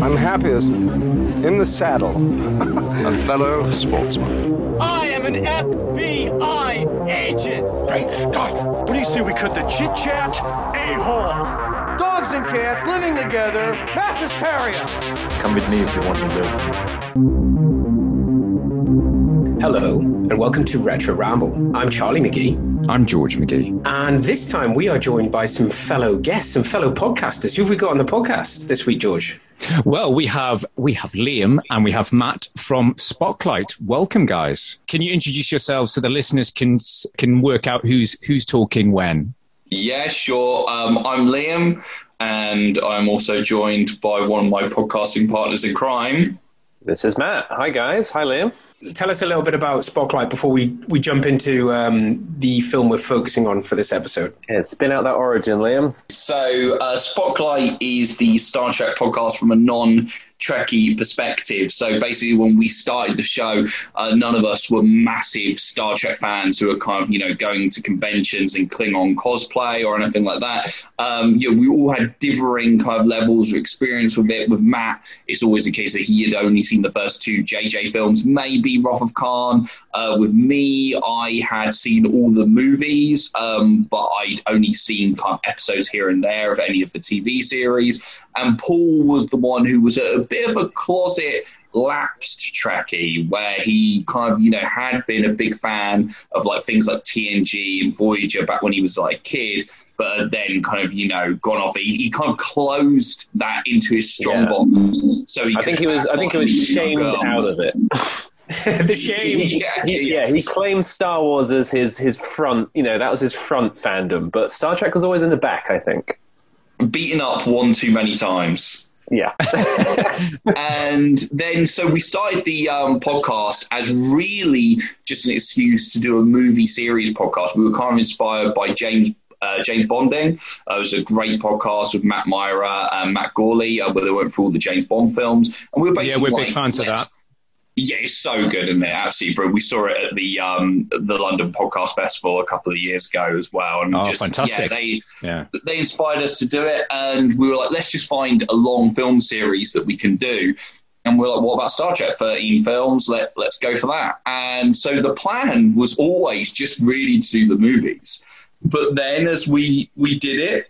I'm happiest in the saddle. a fellow sportsman. I am an FBI agent. Great Scott! What do you say we cut the chit chat? A hole. Dogs and cats living together. Mass hysteria. Come with me if you want to live. Hello, and welcome to Retro Ramble. I'm Charlie McGee. I'm George McGee. And this time we are joined by some fellow guests, some fellow podcasters. Who have we got on the podcast this week, George? Well, we have we have Liam and we have Matt from Spotlight. Welcome, guys. Can you introduce yourselves so the listeners can can work out who's who's talking when? Yeah, sure. Um, I'm Liam, and I'm also joined by one of my podcasting partners in crime. This is Matt. Hi, guys. Hi, Liam. Tell us a little bit about Spotlight before we, we jump into um, the film we're focusing on for this episode. Yeah, spin out that origin, Liam. So, uh, Spotlight is the Star Trek podcast from a non Trekkie perspective. So basically, when we started the show, uh, none of us were massive Star Trek fans who are kind of you know going to conventions and Klingon cosplay or anything like that. Um, you know, we all had differing kind of levels of experience with it. With Matt, it's always the case that he had only seen the first two JJ films, maybe Wrath of Khan. Uh, with me, I had seen all the movies, um, but I'd only seen kind of episodes here and there of any of the TV series. And Paul was the one who was a bit of a closet lapsed Trekkie where he kind of, you know, had been a big fan of like things like TNG and Voyager back when he was like a kid, but then kind of, you know, gone off. He, he kind of closed that into his strong yeah. box. So he I think he was, I think he was shamed out of it. the shame. Yeah, he, yeah, he claimed Star Wars as his his front. You know, that was his front fandom, but Star Trek was always in the back. I think. Beaten up one too many times. Yeah. and then, so we started the um, podcast as really just an excuse to do a movie series podcast. We were kind of inspired by James uh, James Bonding. Uh, it was a great podcast with Matt Mira and Matt Gourley, uh, where they went through all the James Bond films. And we were basically yeah, we're like, big fans of that. Yeah, it's so good, isn't it? Absolutely, bro. We saw it at the um, the London Podcast Festival a couple of years ago as well, and oh, just fantastic! Yeah, they yeah. they inspired us to do it, and we were like, let's just find a long film series that we can do. And we're like, what about Star Trek? 13 films, let, let's go for that. And so the plan was always just really to do the movies. But then as we, we did it,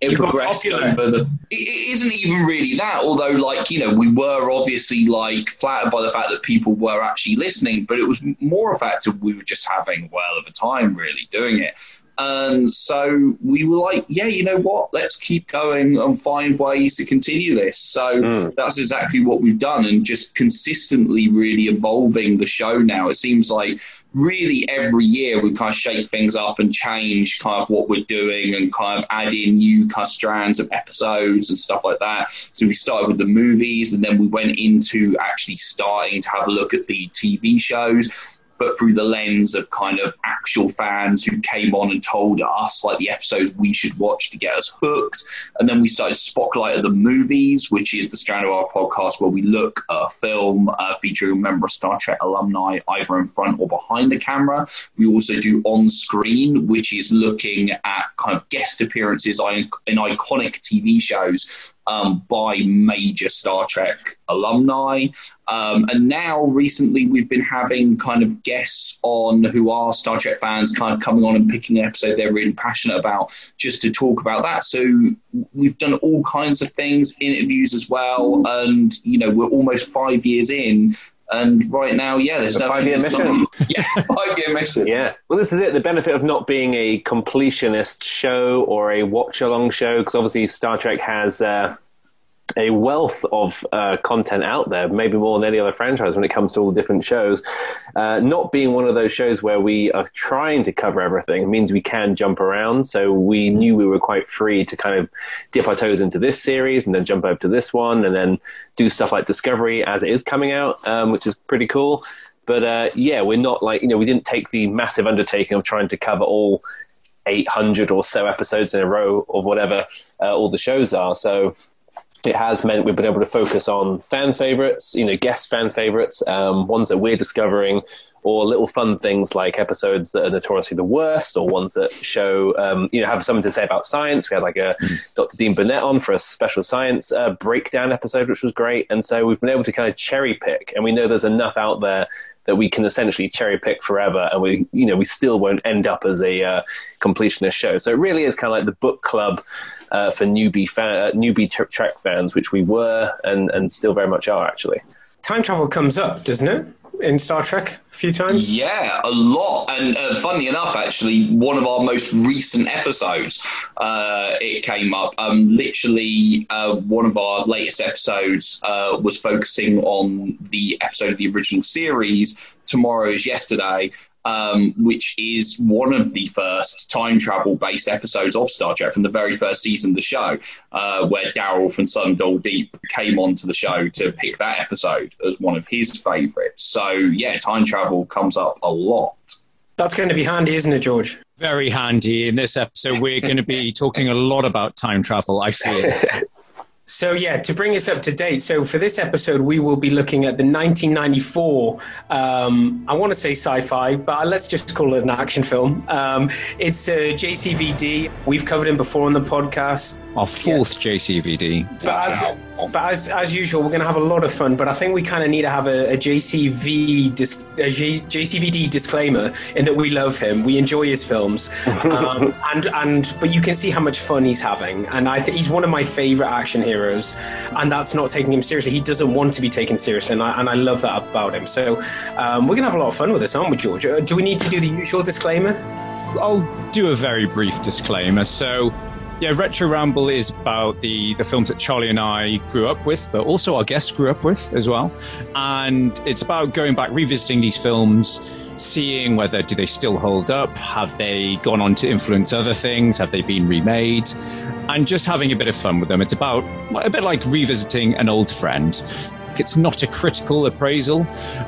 it You got progressed popular. over the. It, it isn't even really that, although, like, you know, we were obviously, like, flattered by the fact that people were actually listening, but it was more a fact of we were just having a well of a time, really, doing it. And so we were like, yeah, you know what? Let's keep going and find ways to continue this. So Mm. that's exactly what we've done and just consistently really evolving the show now. It seems like really every year we kind of shake things up and change kind of what we're doing and kind of add in new kind of strands of episodes and stuff like that. So we started with the movies and then we went into actually starting to have a look at the TV shows but through the lens of kind of actual fans who came on and told us like the episodes we should watch to get us hooked. And then we started Spotlight of the Movies, which is the strand of our podcast where we look at a film uh, featuring a member of Star Trek alumni either in front or behind the camera. We also do on screen, which is looking at kind of guest appearances in iconic TV shows um, by major Star Trek alumni. Um, and now, recently, we've been having kind of guests on who are Star Trek fans, kind of coming on and picking an episode they're really passionate about just to talk about that. So we've done all kinds of things, interviews as well. And, you know, we're almost five years in. And right now, yeah, there's a no five-year mission. Yeah, five year mission. Yeah. Well, this is it. The benefit of not being a completionist show or a watch along show, because obviously Star Trek has uh, a wealth of uh, content out there, maybe more than any other franchise when it comes to all the different shows. Uh, not being one of those shows where we are trying to cover everything means we can jump around. So we knew we were quite free to kind of dip our toes into this series and then jump over to this one and then do stuff like Discovery as it is coming out, um, which is pretty cool. But uh, yeah, we're not like, you know, we didn't take the massive undertaking of trying to cover all 800 or so episodes in a row of whatever uh, all the shows are. So it has meant we've been able to focus on fan favorites, you know, guest fan favorites, um, ones that we're discovering, or little fun things like episodes that are notoriously the worst, or ones that show, um, you know, have something to say about science. We had like a mm. Dr. Dean Burnett on for a special science uh, breakdown episode, which was great. And so we've been able to kind of cherry pick, and we know there's enough out there that we can essentially cherry pick forever, and we, you know, we still won't end up as a uh, completionist show. So it really is kind of like the book club uh, for newbie fan, uh, newbie t- Trek fans, which we were and and still very much are actually. Time travel comes up, doesn't it? in Star Trek a few times? Yeah, a lot. And uh, funny enough, actually, one of our most recent episodes, uh, it came up. Um, literally, uh, one of our latest episodes uh, was focusing on the episode of the original series, Tomorrow is Yesterday, um, which is one of the first time travel based episodes of Star Trek from the very first season of the show, uh, where Daryl from Sun Doll Deep came onto the show to pick that episode as one of his favourites. So, yeah, time travel comes up a lot. That's going to be handy, isn't it, George? Very handy. In this episode, we're going to be talking a lot about time travel, I feel. So yeah, to bring us up to date. So for this episode, we will be looking at the 1994. Um, I want to say sci-fi, but let's just call it an action film. Um, it's uh, JCVD. We've covered him before on the podcast. Our fourth yeah. JCVD. But as, but as, as usual, we're going to have a lot of fun. But I think we kind of need to have a, a JCV dis, a J, JCVD disclaimer in that we love him, we enjoy his films, um, and and but you can see how much fun he's having, and I think he's one of my favorite action heroes, and that's not taking him seriously. He doesn't want to be taken seriously, and I, and I love that about him. So um, we're going to have a lot of fun with this, aren't we, George? Uh, do we need to do the usual disclaimer? I'll do a very brief disclaimer. So yeah, Retro Ramble is about the, the films that Charlie and I grew up with, but also our guests grew up with as well. And it's about going back, revisiting these films, seeing whether do they still hold up, have they gone on to influence other things, have they been remade, and just having a bit of fun with them. It's about a bit like revisiting an old friend. It's not a critical appraisal,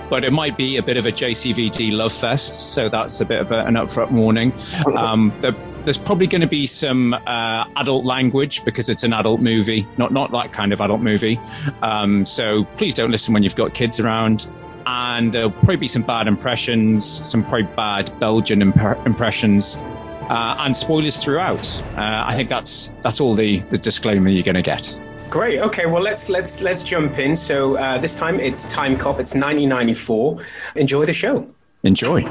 but it might be a bit of a JCVD love fest. So that's a bit of a, an upfront warning. Um, the there's probably going to be some uh, adult language because it's an adult movie, not not that kind of adult movie. Um, so please don't listen when you've got kids around. And there'll probably be some bad impressions, some probably bad Belgian imp- impressions, uh, and spoilers throughout. Uh, I think that's that's all the, the disclaimer you're going to get. Great. Okay. Well, let's let's let's jump in. So uh, this time it's Time Cop. It's 1994. Enjoy the show. Enjoy.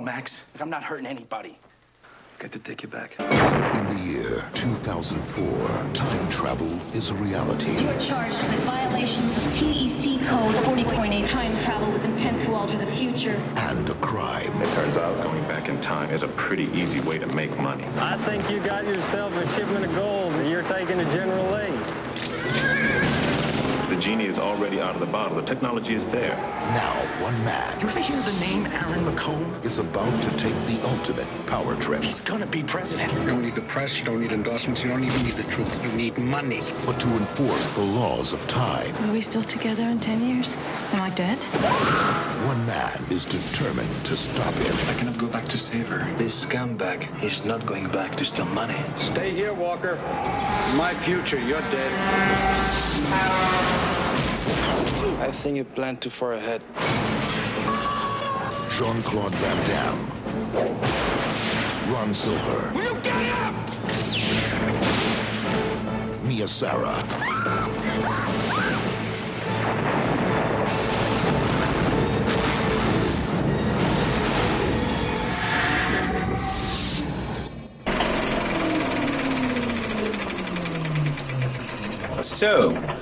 Go, Max. I'm not hurting anybody. Got to take you back. In the year 2004, time travel is a reality. You are charged with violations of TEC Code 40.8 time travel with intent to alter the future. And a crime. It turns out going back in time is a pretty easy way to make money. I think you got yourself a shipment of gold that you're taking to General Lee. The genie is already out of the bottle. The technology is there. Now, one man. You ever hear the name Aaron McComb? Is about to take the ultimate power trip. He's gonna be president. You don't need the press, you don't need endorsements, you don't even need the truth. You need money. But to enforce the laws of time. Are we still together in 10 years? Am I dead? One man is determined to stop him. I cannot go back to save her. This scumbag is not going back to steal money. Stay here, Walker. My future, you're dead. I think you plan too far ahead. Jean-Claude Van Damme. Ron Silver. Will you get him? Mia Sara. So,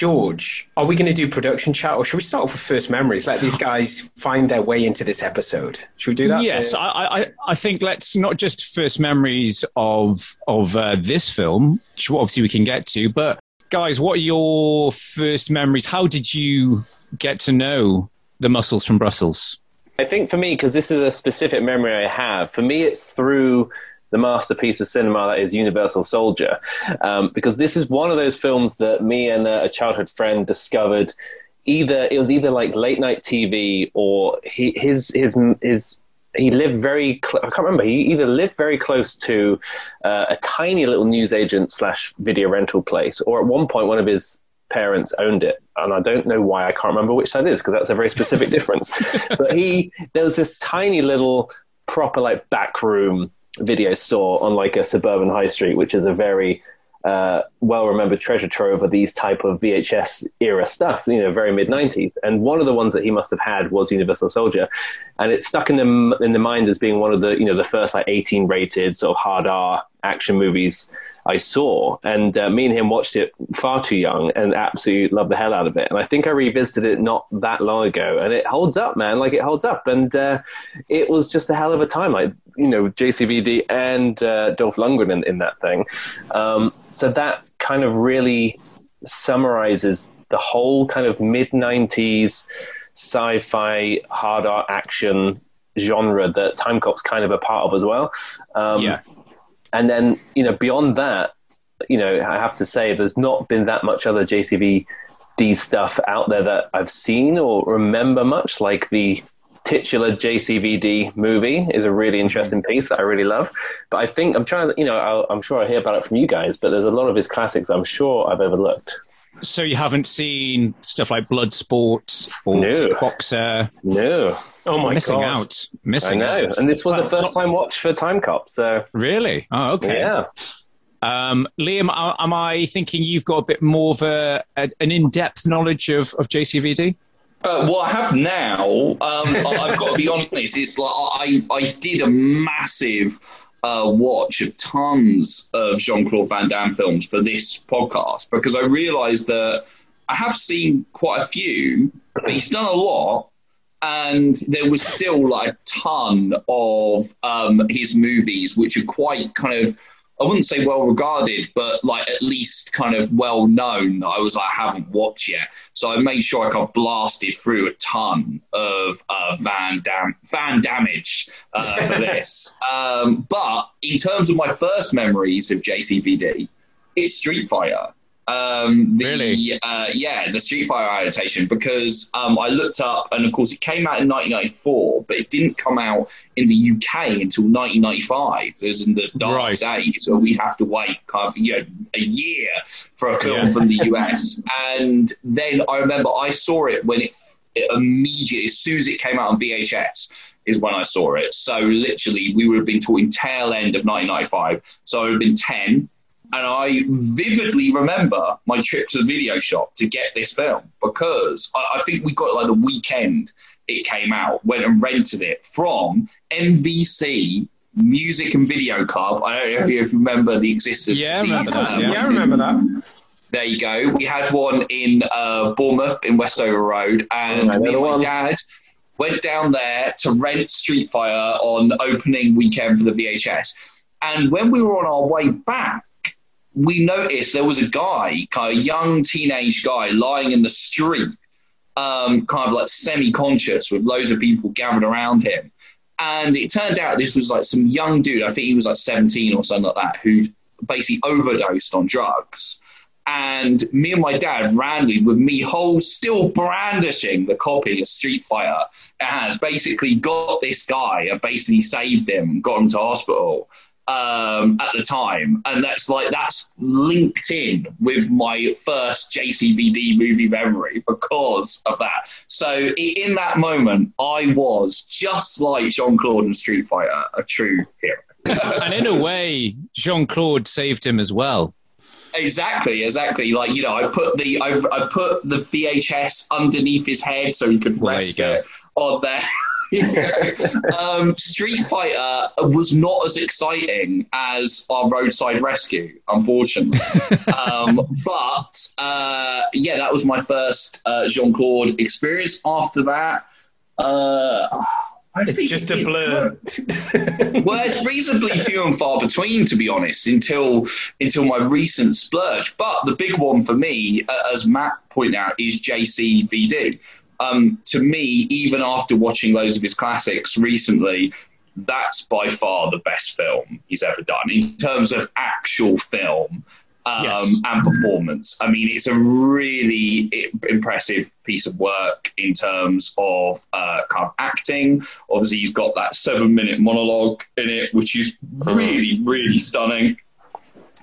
George, are we going to do production chat or should we start off with first memories? Let these guys find their way into this episode. Should we do that? Yes, I, I, I think let's not just first memories of of uh, this film, which obviously we can get to, but guys, what are your first memories? How did you get to know the muscles from Brussels? I think for me, because this is a specific memory I have, for me it's through the masterpiece of cinema that is Universal Soldier, um, because this is one of those films that me and a childhood friend discovered. Either it was either like late night TV or he, his his his he lived very cl- I can't remember he either lived very close to uh, a tiny little newsagent slash video rental place or at one point one of his parents owned it and I don't know why I can't remember which that is because that's a very specific difference but he there was this tiny little proper like back room video store on like a suburban high street which is a very uh, well remembered treasure trove of these type of VHS era stuff, you know, very mid 90s. And one of the ones that he must have had was Universal Soldier, and it stuck in the in the mind as being one of the you know the first like 18 rated sort of hard R action movies I saw. And uh, me and him watched it far too young and absolutely loved the hell out of it. And I think I revisited it not that long ago, and it holds up, man. Like it holds up, and uh, it was just a hell of a time. Like you know, JCVD and uh, Dolph Lundgren in, in that thing. Um, so that kind of really summarizes the whole kind of mid 90s sci-fi hard R action genre that Time Cop's kind of a part of as well. Um, yeah. And then, you know, beyond that, you know, I have to say there's not been that much other JCVD stuff out there that I've seen or remember much, like the titular JCVD movie is a really interesting piece that I really love. But I think I'm trying to, you know, I'll, I'm sure I hear about it from you guys, but there's a lot of his classics I'm sure I've overlooked. So you haven't seen stuff like Bloodsport or No. Boxer? No. Oh my god. missing God. out. Missing out. I know. out. And this was a Well, first time watch for Time Cop, so Really? Oh, okay. yeah. Um, Liam, a- am I thinking you've got a bit more of a, a an in-depth knowledge of, of JCVD? Uh, what I have now, um, I- I've got to be honest, it's like I, I did a massive uh, watch of tons of Jean Claude Van Damme films for this podcast because I realised that I have seen quite a few, but he's done a lot. And there was still like a ton of um, his movies, which are quite kind of I wouldn't say well regarded, but like at least kind of well known that I was like, I haven't watched yet. So I made sure I got blasted through a ton of uh, Van Dam Van Damage uh, for this. Um, but in terms of my first memories of JCVD, it's Street Fighter. Um, the, Really? Uh, yeah, the Street Fighter adaptation because um, I looked up and of course it came out in 1994, but it didn't come out in the UK until 1995. It was in the dark Right. days where we'd have to wait kind of you know a year for a film Yeah. from the US. and then I remember I saw it when it, it immediately as soon as it came out on VHS is when I saw it. So literally we would have been talking tail end of 1995. So I would have been 10 and I vividly remember my trip to the video shop to get this film because I, I think we got like the weekend it came out, went and rented it from MVC Music and Video Club. I don't know if you remember the existence Yeah, I of remember that, um, yeah. Yeah, I remember that. there you go. We had one in uh, Bournemouth in Westover Road, and Another me and my one. dad went down there to rent Street Fighter on opening weekend for the VHS. And when we were on our way back, we noticed there was a guy, kind of young teenage guy, lying in the street, um, kind of like semi-conscious, with loads of people gathered around him. And it turned out this was like some young dude. I think he was like 17 or something like that, who basically overdosed on drugs. And me and my dad randomly, with me whole still brandishing the copy of Street Fighter, has basically got this guy and basically saved him, got him to hospital um, at the time, and that's like that's linked in with my first JCVD movie memory because of that. So in that moment, I was just like Jean Claude in Street Fighter, a true hero. and in a way, Jean Claude saved him as well. Exactly, exactly. Like you know, I put the I, I put the VHS underneath his head so he could rest it on there. um, Street Fighter was not as exciting as our Roadside Rescue, unfortunately. um, but uh, yeah, that was my first uh, Jean Claude experience. After that, uh, It's just a blur. well, it's reasonably few and far between, to be honest, until until my recent splurge. But the big one for me, uh, as Matt pointed out, is JCVD. Um, to me, even after watching loads of his classics recently, that's by far the best film he's ever done in terms of actual film um, yes. and performance. I mean, it's a really impressive piece of work in terms of uh, kind of acting. Obviously, he's got that seven minute monologue in it, which is really, really stunning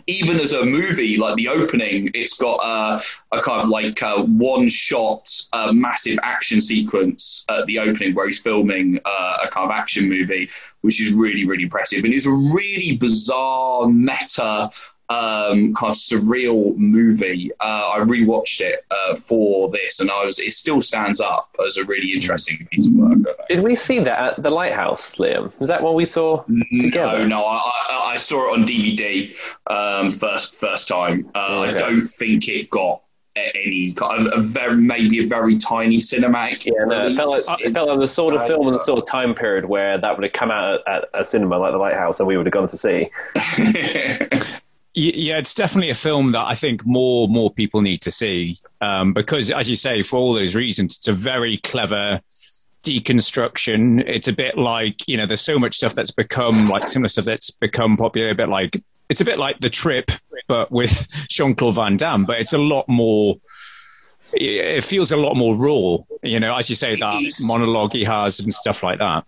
even as a movie, like the opening, it's got uh, a kind of like a one shot, uh, massive action sequence at the opening where he's filming uh, a kind of action movie, which is really, really impressive. And it's a really bizarre meta um, kind of surreal movie. Uh, I rewatched it uh, for this, and I was it still stands up as a really interesting piece of work. Did we see that at the Lighthouse, Liam? Is that what we saw together? No, no, I, I, I saw it on DVD um, first first time. Uh, okay. I don't think it got any kind of a very maybe a very tiny cinematic. Yeah, no, it felt, like, it felt like the sort of film and the sort of time period where that would have come out at, at a cinema like the Lighthouse, and we would have gone to see. Yeah, it's definitely a film that I think more more people need to see um, because, as you say, for all those reasons, it's a very clever deconstruction. It's a bit like you know, there's so much stuff that's become like similar stuff that's become popular. A bit like it's a bit like The Trip, but with Jean Claude Van Damme. But it's a lot more. It feels a lot more raw, you know, as you say that monologue he has and stuff like that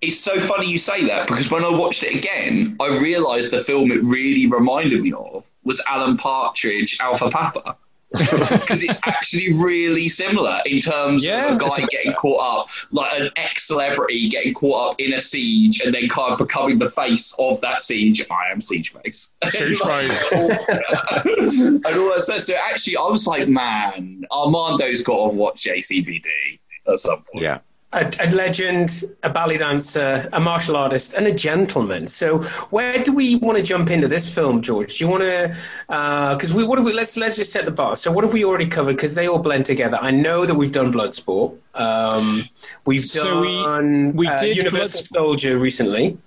it's so funny you say that because when I watched it again, I realised the film it really reminded me of was Alan Partridge, Alpha Papa. Because it's actually really similar in terms yeah, of a guy getting caught up, like an ex celebrity getting caught up in a siege and then kind of becoming the face of that siege. I am siege face. Siege face. and all that stuff. So actually, I was like, man, Armando's got to watch JCVD at some point. Yeah a, a, legend, a ballet dancer, a martial artist, and a gentleman. So, where do we want to jump into this film, George? Do you want to? Because uh, we, what have we? Let's let's just set the bar. So, what have we already covered? Because they all blend together. I know that we've done Bloodsport. Um, we've so done we, we uh, did Universal Soldier recently.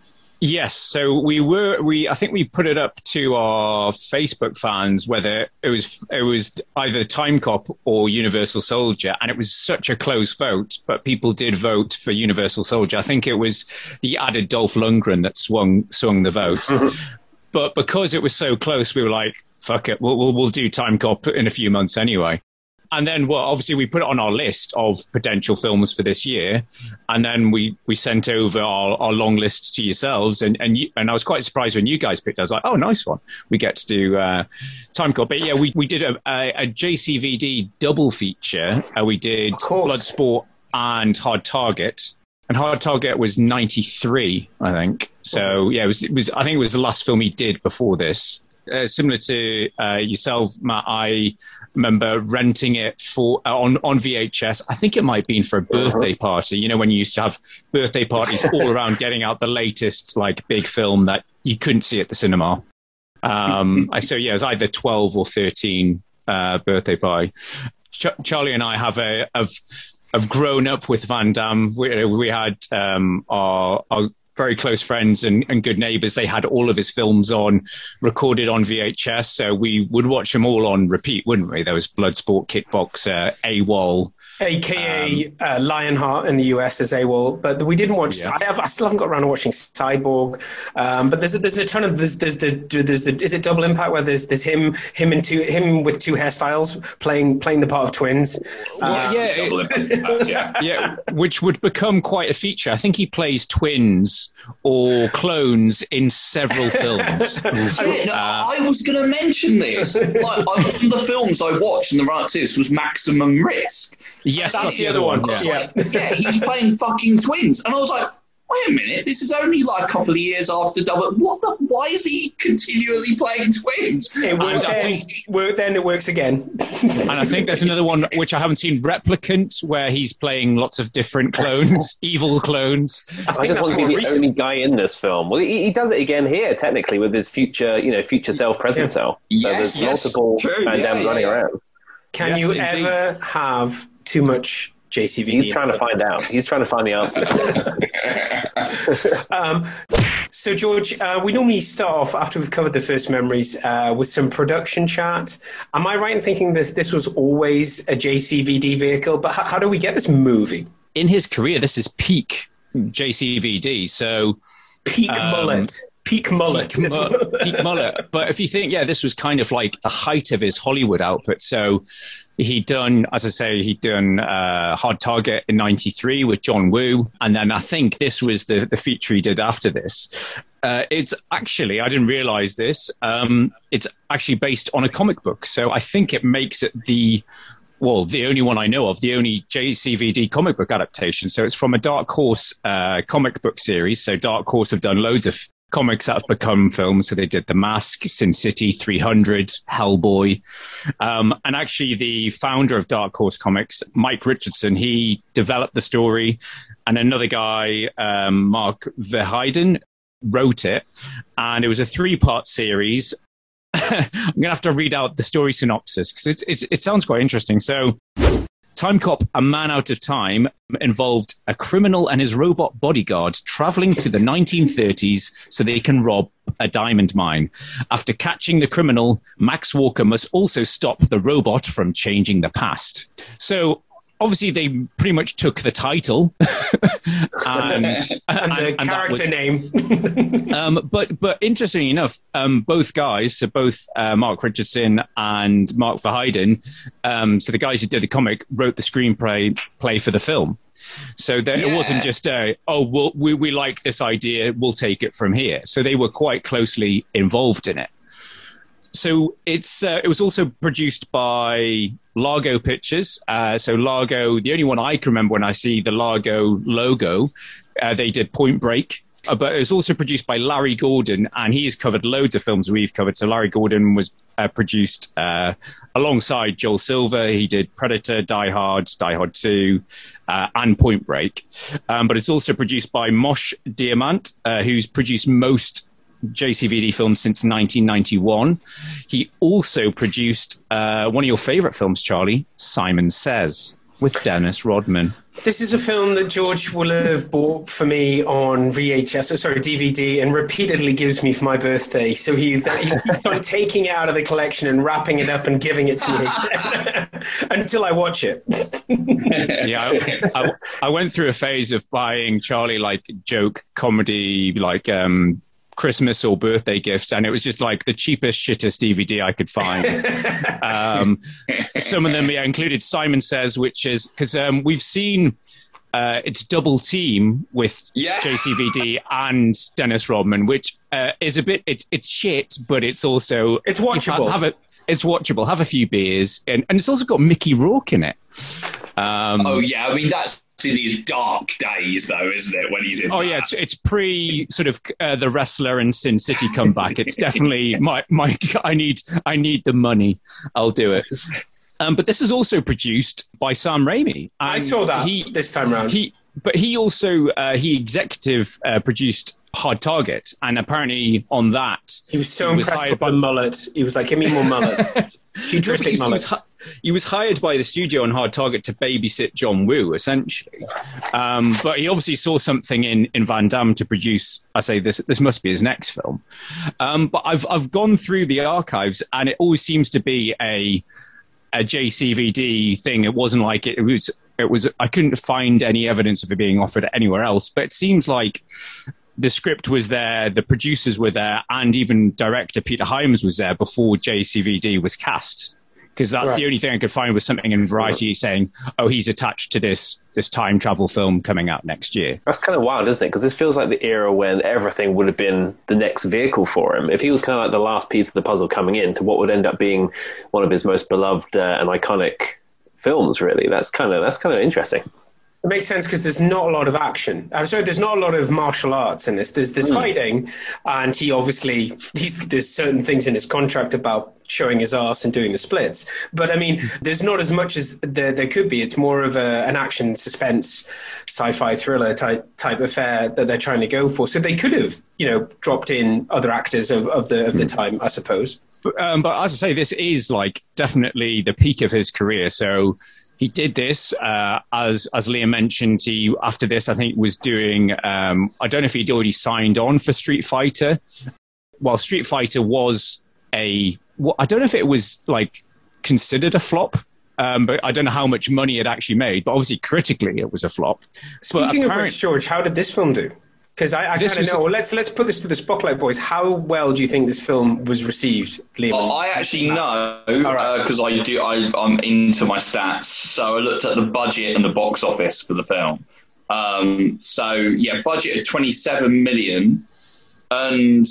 Yes, so we were we I think we put it up to our Facebook fans whether it was it was either Time Cop or Universal Soldier, and it was such a close vote, but people did vote for Universal Soldier. I think it was the added Dolph Lundgren that swung swung the vote, but because it was so close, we were like, "Fuck it, we'll, we'll we'll do Time Cop in a few months anyway." And then well obviously we put it on our list of potential films for this year. And then we we sent over our, our long list to yourselves. And and, you, and I was quite surprised when you guys picked I was like oh nice one. We get to do uh, time code but yeah we, we did a, a, a JCVD double feature. Uh, we did Bloodsport and Hard Target. And Hard Target was 93 I think. So yeah it was, it was I think it was the last film he did before this uh, similar to uh, yourself, Matt, I remember renting it for uh, on on VHS. I think it might have been for a uh-huh. birthday party. You know, when you used to have birthday parties all around, getting out the latest like big film that you couldn't see at the cinema. Um, I so yeah, it was either twelve or thirteen uh, birthday party. Ch- Charlie and I have a have have grown up with Van Damme. We, we had um, our, our very close friends and, and good neighbors. They had all of his films on, recorded on VHS. So we would watch them all on repeat, wouldn't we? There was Bloodsport, Kickboxer, AWOL, aka um, uh, Lionheart in the US as AWOL, but we didn't watch. Yeah. I have. I still haven't got around to watching Cyborg. Um, but there's a, there's a ton of there's there's the there's the is it Double Impact where there's there's him him and two him with two hairstyles playing playing the part of twins. Uh, yeah, it, yeah, yeah, which would become quite a feature. I think he plays twins or clones in several films. I, uh, I was going to mention this. Like, I, one of the films I watched in the run to this was Maximum Risk. Yes, that's, that's the, other one. one. Yeah. Like, yeah, he's playing fucking twins, and I was like, wait a minute, this is only like a couple of years after Double. What the? Why is he continually playing twins? It worked, then, think, then it works again. and I think there's another one which I haven't seen, Replicant, where he's playing lots of different clones, evil clones. I, I just want to be the only guy in this film. Well, he, he, does it again here, technically, with his future, you know, future self, present yeah. self. So yes, there's yes, multiple True, Van Dammes yeah, running yeah. around. Can yes, you indeed. ever have too much JCVD. He's trying to find out. He's trying to find the answers. um, So, George, uh, we normally start off after we've covered the first memories uh, with some production chat. Am I right in thinking this this was always a JCVD vehicle? But how, how do we get this moving? In his career, this is peak JCVD. So peak um, mullet. Peak mullet. Peak, peak mullet. But if you think, yeah, this was kind of like the height of his Hollywood output. So he'd done, as I say, he'd done uh, Hard Target in '93 with John Woo, and then I think this was the the feature he did after this. Uh, it's actually, I didn't realize this. Um, it's actually based on a comic book, so I think it makes it the well, the only one I know of, the only JCVD comic book adaptation. So it's from a Dark Horse uh, comic book series. So Dark Horse have done loads of comics that have become films. So they did The Mask, Sin City, 300, Hellboy. Um, and actually, the founder of Dark Horse Comics, Mike Richardson, he developed the story. And another guy, um, Mark Verheiden, wrote it. And it was a three part series. I'm going to have to read out the story synopsis because it sounds quite interesting. So, Time Cop, a man out of time, involved a criminal and his robot bodyguard traveling to the 1930s so they can rob a diamond mine. After catching the criminal, Max Walker must also stop the robot from changing the past. So obviously they pretty much took the title and, and, the and character was, name. um, but but interestingly enough, um, both guys, so both uh, Mark Richardson and Mark Verheiden, um, so the guys who did the comic, wrote the screenplay play for the film. So that yeah. it wasn't just a, oh, we'll, we, we like this idea, we'll take it from here. So they were quite closely involved in it. So it's uh, it was also produced by Largo Pictures. Uh, so Largo, the only one I can remember when I see the Largo logo, uh, they did Point Break. Uh, but it was also produced by Larry Gordon, and he's covered loads of films we've covered. So Larry Gordon was uh, produced uh, alongside Joel Silver. He did Predator, Die Hard, Die Hard Two, and Point Break. Um, but it's also produced by Moshe Diamant, who's produced most JCVD films since 1991. He also produced uh, one of your favorite films, Charlie, Simon Sez, with Dennis Rodman. This is a film that George will have bought for me on VHS, or sorry, DVD, and repeatedly gives me for my birthday. So he, he keeps on taking it out of the collection and wrapping it up and giving it to me until I watch it. yeah, I, I, I, went through a phase of buying Charlie like joke comedy, like um, Christmas or birthday gifts, and it was just like the cheapest, shittest DVD I could find. um, some of them, yeah, included Simon Sez, which is because um, we've seen uh, it's double team with yeah. JCVD and Dennis Rodman, which uh, is a bit it's it's shit, but it's also it's watchable. Have a, it's watchable. Have a few beers, and, and it's also got Mickey Rourke in it. Um, oh yeah, I mean that's in his dark days, though, isn't it? When he's in. Oh that? yeah, it's, it's pre sort of uh, the wrestler and Sin City comeback. It's definitely my my. I need I need the money. I'll do it. Um, but this is also produced by Sam Raimi. I saw that he, this time around. He, but he also uh, he executive uh, produced Hard Target, and apparently on that he was so he impressed was with the mullet. He was like, "Give me more mullet." Futuristic no, he, was, he, was, hired by the studio on Hard Target to babysit John Woo, essentially. Um, but he obviously saw something in, in Van Damme to produce. I say this this must be his next film. Um, but I've I've gone through the archives, and it always seems to be a a JCVD thing. It wasn't like it, it was. It was. I couldn't find any evidence of it being offered anywhere else. But it seems like the script was there, the producers were there, and even director Peter Hyams was there before JCVD was cast. Because that's right. the only thing I could find was something in Variety saying, "Oh, he's attached to this this time travel film coming out next year." That's kind of wild, isn't it? Because this feels like the era when everything would have been the next vehicle for him. If he was kind of like the last piece of the puzzle coming in to what would end up being one of his most beloved uh, and iconic films, really, that's kind of that's kind of interesting. It makes sense because there's not a lot of action. I'm sorry, there's not a lot of martial arts in this. There's there's mm. fighting, and he obviously he's, there's certain things in his contract about showing his ass and doing the splits. But I mean, there's not as much as there, there could be. It's more of a, an action suspense, sci-fi thriller type type affair that they're trying to go for. So they could have, you know, dropped in other actors of, of the of the hmm. time, I suppose. But, um, but as I say, this is like definitely the peak of his career. So he did this uh, as as Liam mentioned. He after this, I think, was doing. Um, I don't know if he'd already signed on for Street Fighter. While Street Fighter was a, well, I don't know if it was like considered a flop. Um, but I don't know how much money it actually made. But obviously, critically, it was a flop. Speaking of which, George, how did this film do? Because I, I kind of know. Well, let's let's put this to the spotlight, boys. How well do you think this film was received, Liam? Oh, I actually know because I do. I, I'm into my stats, so I looked at the budget and the box office for the film. Um, so yeah, budget of 27 million, and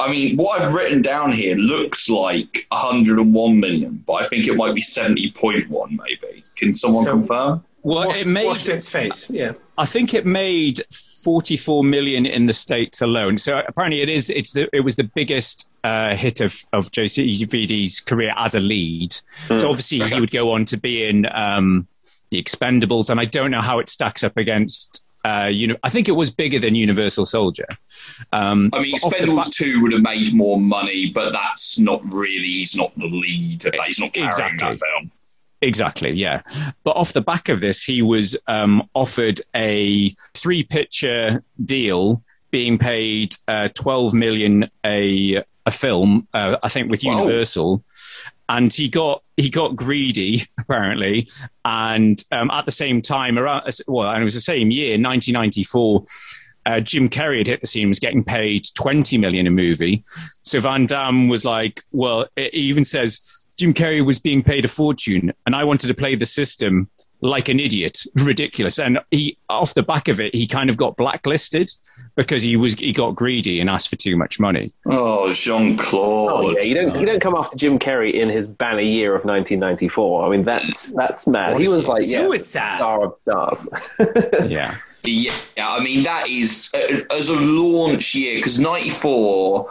I mean what I've written down here looks like 101 million, but I think it might be 70.1 maybe. Can someone So- confirm? Well, Washed- it made its face. Yeah. I think it made 44 million in the states alone. So apparently, it is. It's the. It was the biggest uh, hit of of JCVD's career as a lead. So obviously, he would go on to be in um, the Expendables, and I don't know how it stacks up against. Uh, you know, I think it was bigger than Universal Soldier. Um, I mean, but off the Expendables back- 2 would have made more money, but that's not really, he's not the lead. He's not carrying Exactly. that film. Exactly, yeah. But off the back of this, he was um, offered a three picture deal, being paid uh, twelve million a a film. Uh, I think with Universal, and he got he got greedy apparently, and um, at the same time around well, and it was the same year, nineteen ninety four. Uh, Jim Carrey had hit the scene, was getting paid 20 million a movie. So Van Damme was like, well, it even says Jim Carrey was being paid a fortune, and I wanted to play the system like an idiot, ridiculous. And he, off the back of it, he kind of got blacklisted because he was he got greedy and asked for too much money. Oh, Jean Claude. Oh yeah, you don't you don't come after Jim Carrey in his banner year of 1994. I mean that's that's mad. He was like yeah, Suicide. star of stars. yeah. Yeah, I mean that is uh, as a launch year because '94,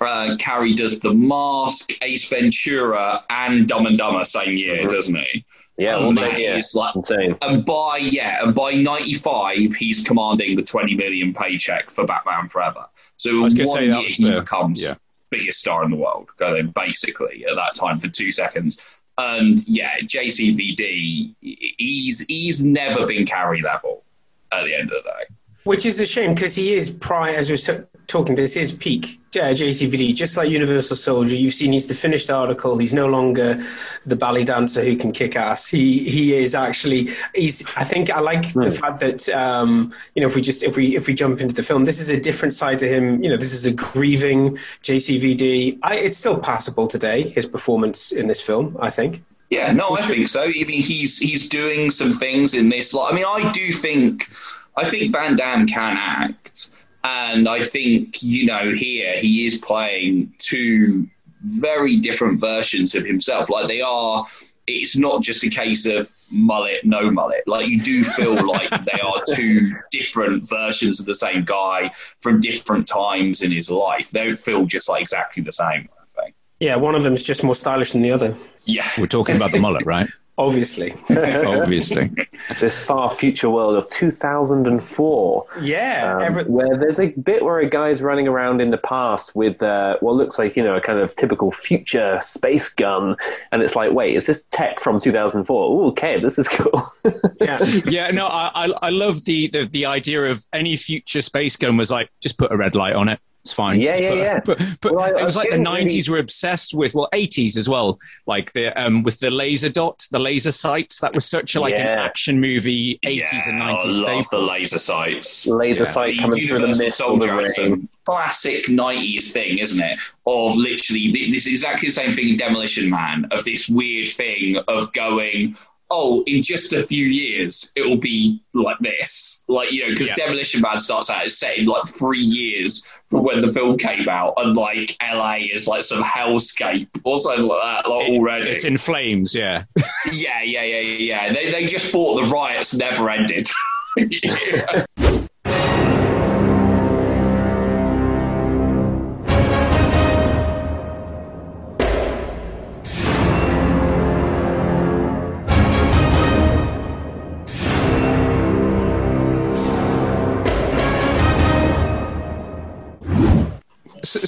uh, Carrey does the Mask, Ace Ventura, and Dumb and Dumber same year, doesn't he? Yeah, and well, that yeah, is like, insane. and by yeah, and by '95, he's commanding the 20 million paycheck for Batman Forever. So in was one say year, was he the- becomes yeah. biggest star in the world, going basically at that time for two seconds. And yeah, JCVD, he's he's never been Carrey level at the end of the day. Which is a shame because he is prior, as we're talking, this is peak uh, JCVD, just like Universal Soldier. You've seen he's the finished article. He's no longer the ballet dancer who can kick ass. He he is actually. He's. I think I like the fact that um, you know if we just if we if we jump into the film, this is a different side to him. You know, this is a grieving JCVD. I, it's still passable today. His performance in this film, I think. Yeah, no, I think so. I mean, he's he's doing some things in this. Like, I mean, I do think, I think Van Damme can act, and I think you know here he is playing two very different versions of himself. Like they are. It's not just a case of mullet, no mullet. Like you do feel like they are two different versions of the same guy from different times in his life. They don't feel just like exactly the same. I think. Yeah, one of them's just more stylish than the other. Yeah, We're talking about the mullet, right? Obviously. Obviously. this far future world of 2004. Yeah, um, every- where there's a bit where a guy's running around in the past with uh, what looks like you know a kind of typical future space gun, and it's like, wait, is this tech from 2004? Oh, okay, this is cool. yeah, yeah. No, I, I I love the, the the idea of any future space gun was like just put a red light on it. It's fine. Yeah, yeah, put- yeah. But, but Well, I- it was I like the didn't really- '90s were obsessed with, well, '80s as well, like the um with the laser dot, the laser sights. That was such a like an action movie '80s and I '90s love staple. the laser sights. Laser Yeah. sight coming through the Universal mist of the Soldier is a rain. classic 90s thing, isn't it? Of literally, this is exactly the same thing in Demolition Man, of this weird thing of going, oh, in just a few years, it will be like this. Like, you know, because Yeah. Demolition Man starts out, it's set in like three years from when the film came out, and like LA is like some hellscape or something like that, like already. It's in flames. Yeah. yeah, yeah, yeah, yeah, yeah. They, they just thought the riots never ended. Yeah.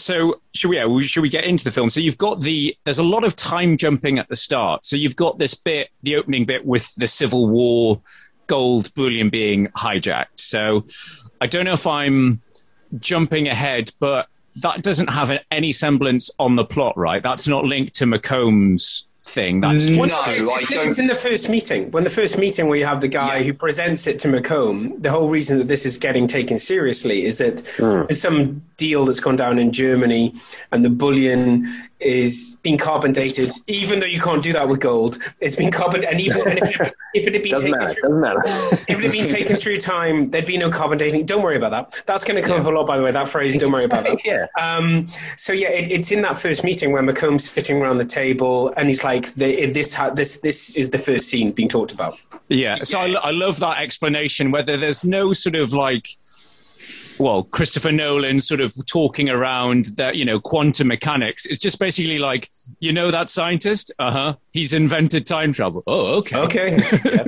So, should we? Yeah, should we get into the film? So you've got the there's a lot of time jumping at the start. So you've got this bit, the opening bit with the Civil War gold bullion being hijacked. So I don't know if I'm jumping ahead, but that doesn't have any semblance on the plot, right? That's not linked to McComb's thing. That's no, just it's, it's, in the first meeting. When the first meeting where you have the guy yeah. who presents it to McComb, the whole reason that this is getting taken seriously is that mm. there's some deal that's gone down in Germany, and the bullion is being carbon dated, even though you can't do that with gold. It's been carbon, and even and if, it, if it had been doesn't taken matter, through, matter. if it had been taken through time, there'd be no carbon dating. Don't worry about that. That's going to come yeah. up a lot, by the way. That phrase, "Don't worry about that." yeah. Um, so yeah, it, it's in that first meeting where McComb's sitting around the table, and he's like, the, "This ha- this this is the first scene being talked about." Yeah. So I, I love that explanation. Whether there's no sort of like well, Christopher Nolan sort of talking around that, you know, quantum mechanics. It's just basically like, you know, that scientist? Uh huh. He's invented time travel. Oh, okay. Okay. yeah.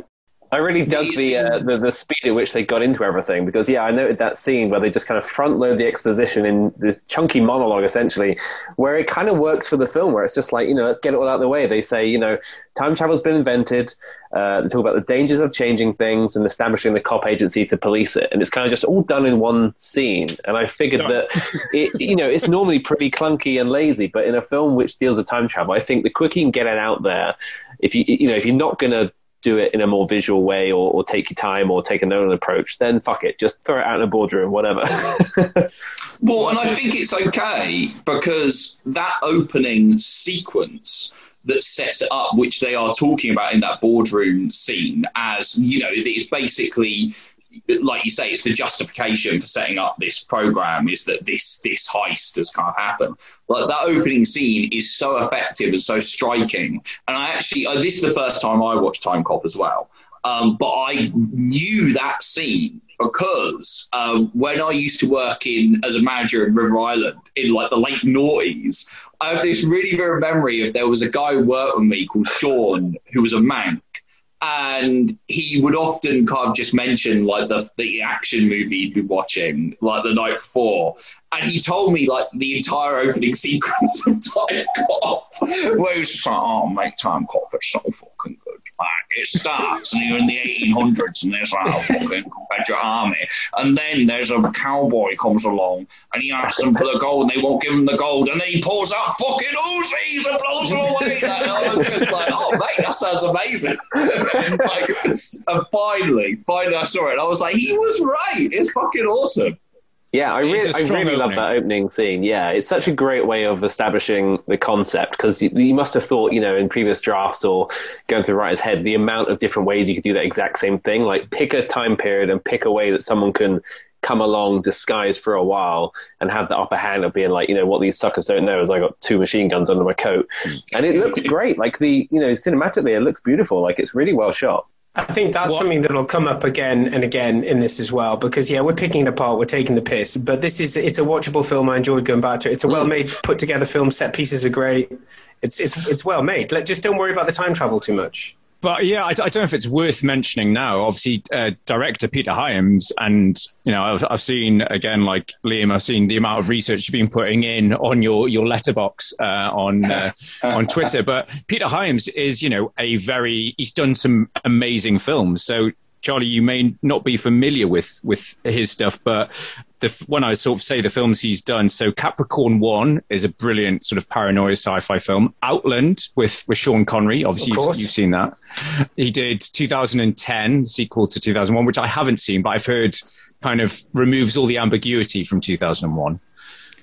I really dug the, uh, the, the speed at which they got into everything because yeah, I noted that scene where they just kind of front load the exposition in this chunky monologue essentially, where it kind of works for the film, where it's just like you know let's get it all out of the way. They say you know time travel's been invented. Uh, they talk about the dangers of changing things and establishing the cop agency to police it, and it's kind of just all done in one scene. And I figured no. that it you know it's normally pretty clunky and lazy, but in a film which deals with time travel, I think the quicker you can get it out there, if you you know if you're not gonna do it in a more visual way or, or take your time or take a Nolan approach, then fuck it, just throw it out in a boardroom, whatever. well, and I think it's okay because that opening sequence that sets it up, which they are talking about in that boardroom scene, as you know, it's basically like you say, it's the justification for setting up this program is that this this heist has kind of happened. Like that opening scene is so effective and so striking. And I actually, uh, this is the first time I watched Time Cop as well. Um, but I knew that scene because um, when I used to work in as a manager in River Island in like the late noughties, I have this really vivid memory of there was a guy who worked with me called Sean who was a Manc and he would often kind of just mention like the the action movie he'd been watching like the night before, and he told me like the entire opening sequence of Time Cop, where he was just like, "Oh, mate, Time Cop so fucking good." Like it starts and you're in the 1800s and there's like a fucking Confederate army, and then there's a cowboy comes along and he asks them for the gold and they won't give him the gold, and then he pulls out fucking Uzis and blows them away. and I was just like, "Oh, mate, that sounds amazing." and, like, and finally, finally, I saw it. And I was like, "He was right. It's fucking awesome." Yeah, I really, I really love that opening scene. Yeah, it's such a great way of establishing the concept because you, you, must have thought, you know, in previous drafts or going through the writer's head, the amount of different ways you could do that exact same thing. Like pick a time period and pick a way that someone can come along disguised for a while and have the upper hand of being like, you know, what these suckers don't know is I got two machine guns under my coat, and it looks great. Like the, you know, cinematically, it looks beautiful. Like it's really well shot. I think that's what? something that'll come up again and again in this as well because yeah, we're picking it apart, we're taking the piss, but this is it's a watchable film. I enjoyed going back to it. It's a mm. well-made, put together film. Set pieces are great. It's it's it's well made. Let, just don't worry about the time travel too much. But yeah, I, I, don't know if it's worth mentioning now. Obviously, uh, director Peter Hyams, and you know, I've, I've, seen again, like Liam, I've seen the amount of research you've been putting in on your your Letterboxd uh, on uh, on Twitter. But Peter Hyams is, you know, a very he's done some amazing films. So Charlie, you may not be familiar with with his stuff, but the, when I sort of say the films he's done, so Capricorn One is a brilliant sort of paranoia sci-fi film. Outland with with Sean Connery, obviously you've, you've, seen that. He did 2010 sequel to 2001, which I haven't seen, but I've heard kind of removes all the ambiguity from 2001.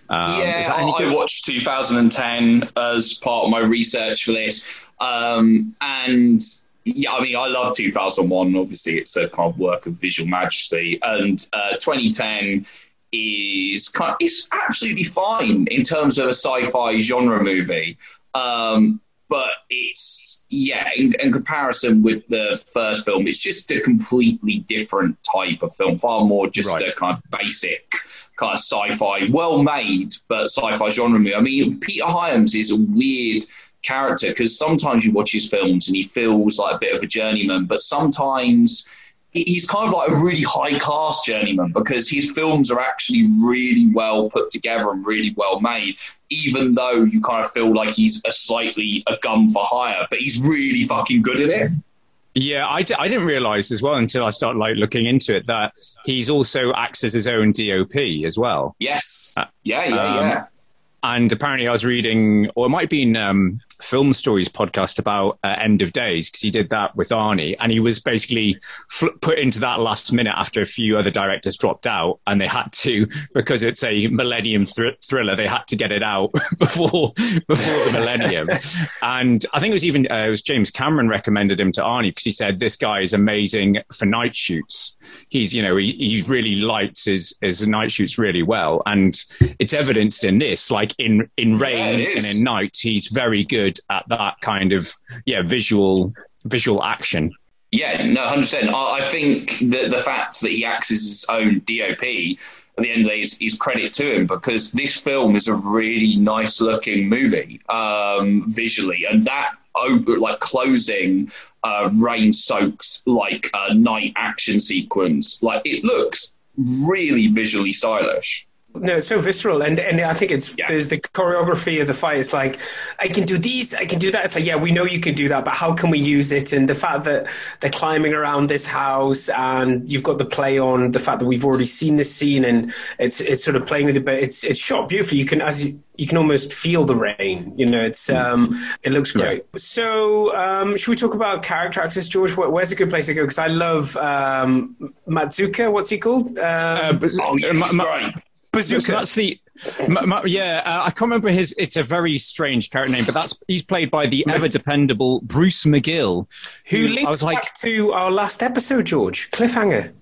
Um, yeah, I watched 2010 as part of my research for this, um, and yeah, I mean, I love 2001. Obviously, it's a kind of work of visual majesty, and uh, 2010 is kind of, it's absolutely fine in terms of a sci-fi genre movie. Um, but it's yeah, in, in, comparison with the first film, it's just a completely different type of film, far more just right. a kind of basic kind of sci-fi, well made, but sci-fi genre movie. I mean, Peter Hyams is a weird character because sometimes you watch his films and he feels like a bit of a journeyman, but sometimes he's kind of like a really high class journeyman because his films are actually really well put together and really well made, even though you kind of feel like he's a slightly a gun for hire, but he's really fucking good at it. Yeah, I d- I didn't realize as well until I started like looking into it that he's also acts as his own DOP as well. Yes. Yeah, yeah, Um, yeah. And apparently, I was reading, or it might have been um, Film Stories podcast about uh, End of Days because he did that with Arnie, and he was basically fl- put into that last minute after a few other directors dropped out, and they had to because it's a Millennium thr- thriller. They had to get it out before before the Millennium, and I think it was even uh, it was James Cameron recommended him to Arnie because he said this guy is amazing for night shoots. He's you know he, he really lights his his night shoots really well, and it's evidenced in this. Like in in rain it and in night, he's very good at that kind of yeah visual visual action. Yeah, no, hundred percent. I, I think that the fact that he acts as his own DOP at the end of the day is, is credit to him because this film is a really nice looking movie um, visually, and that over, like closing uh, rain soaks like a night action sequence, like it looks really visually stylish. No, it's so visceral, and and I think it's there's the choreography of the fight. It's like I can do these, I can do that. It's like yeah, we know you can do that, but how can we use it? And the fact that they're climbing around this house, and you've got the play on the fact that we've already seen this scene, and it's it's sort of playing with it, but it's it's shot beautifully. You can as you, you can almost feel the rain. You know, it's um it looks great. So um, should we talk about character actors, George? Where's a good place to go? Because I love um, Matsuka. What's he called? Uh, oh, yeah, Ma- he's ma- great. So that's the yeah. Uh, I can't remember his. It's a very strange character name, but that's he's played by the ever dependable Bruce McGill, who I links was like, back to our last episode, George Cliffhanger.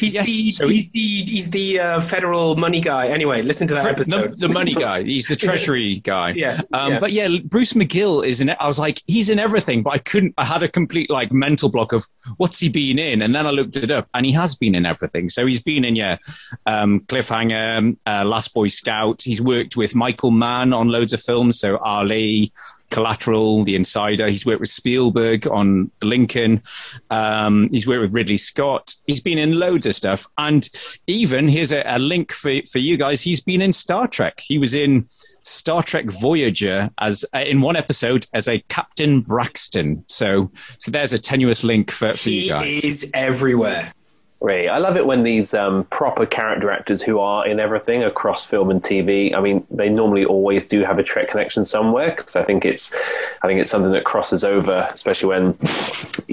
He's Yes, the so he's the he's the uh, federal money guy. Anyway, listen to that the, episode. the money guy. He's the treasury guy. Yeah, Um, yeah. But yeah, Bruce McGill is in it. I was like, he's in everything, but I couldn't. I had a complete like mental block of what's he been in, and then I looked it up, and he has been in everything. So he's been in yeah, um, Cliffhanger, uh, Last Boy Scout. He's worked with Michael Mann on loads of films. So Ali. Collateral, The Insider. He's worked with Spielberg on Lincoln. Um, he's worked with Ridley Scott. He's been in loads of stuff. And even here's a, a link for, for you guys. He's been in Star Trek. He was in Star Trek Voyager as uh, in one episode as a Captain Braxton. So so there's a tenuous link for, for he you guys. He is everywhere. Right. I love it when these um, proper character actors who are in everything across film and TV. I mean, they normally always do have a Trek connection somewhere because I think it's, I think it's something that crosses over, especially when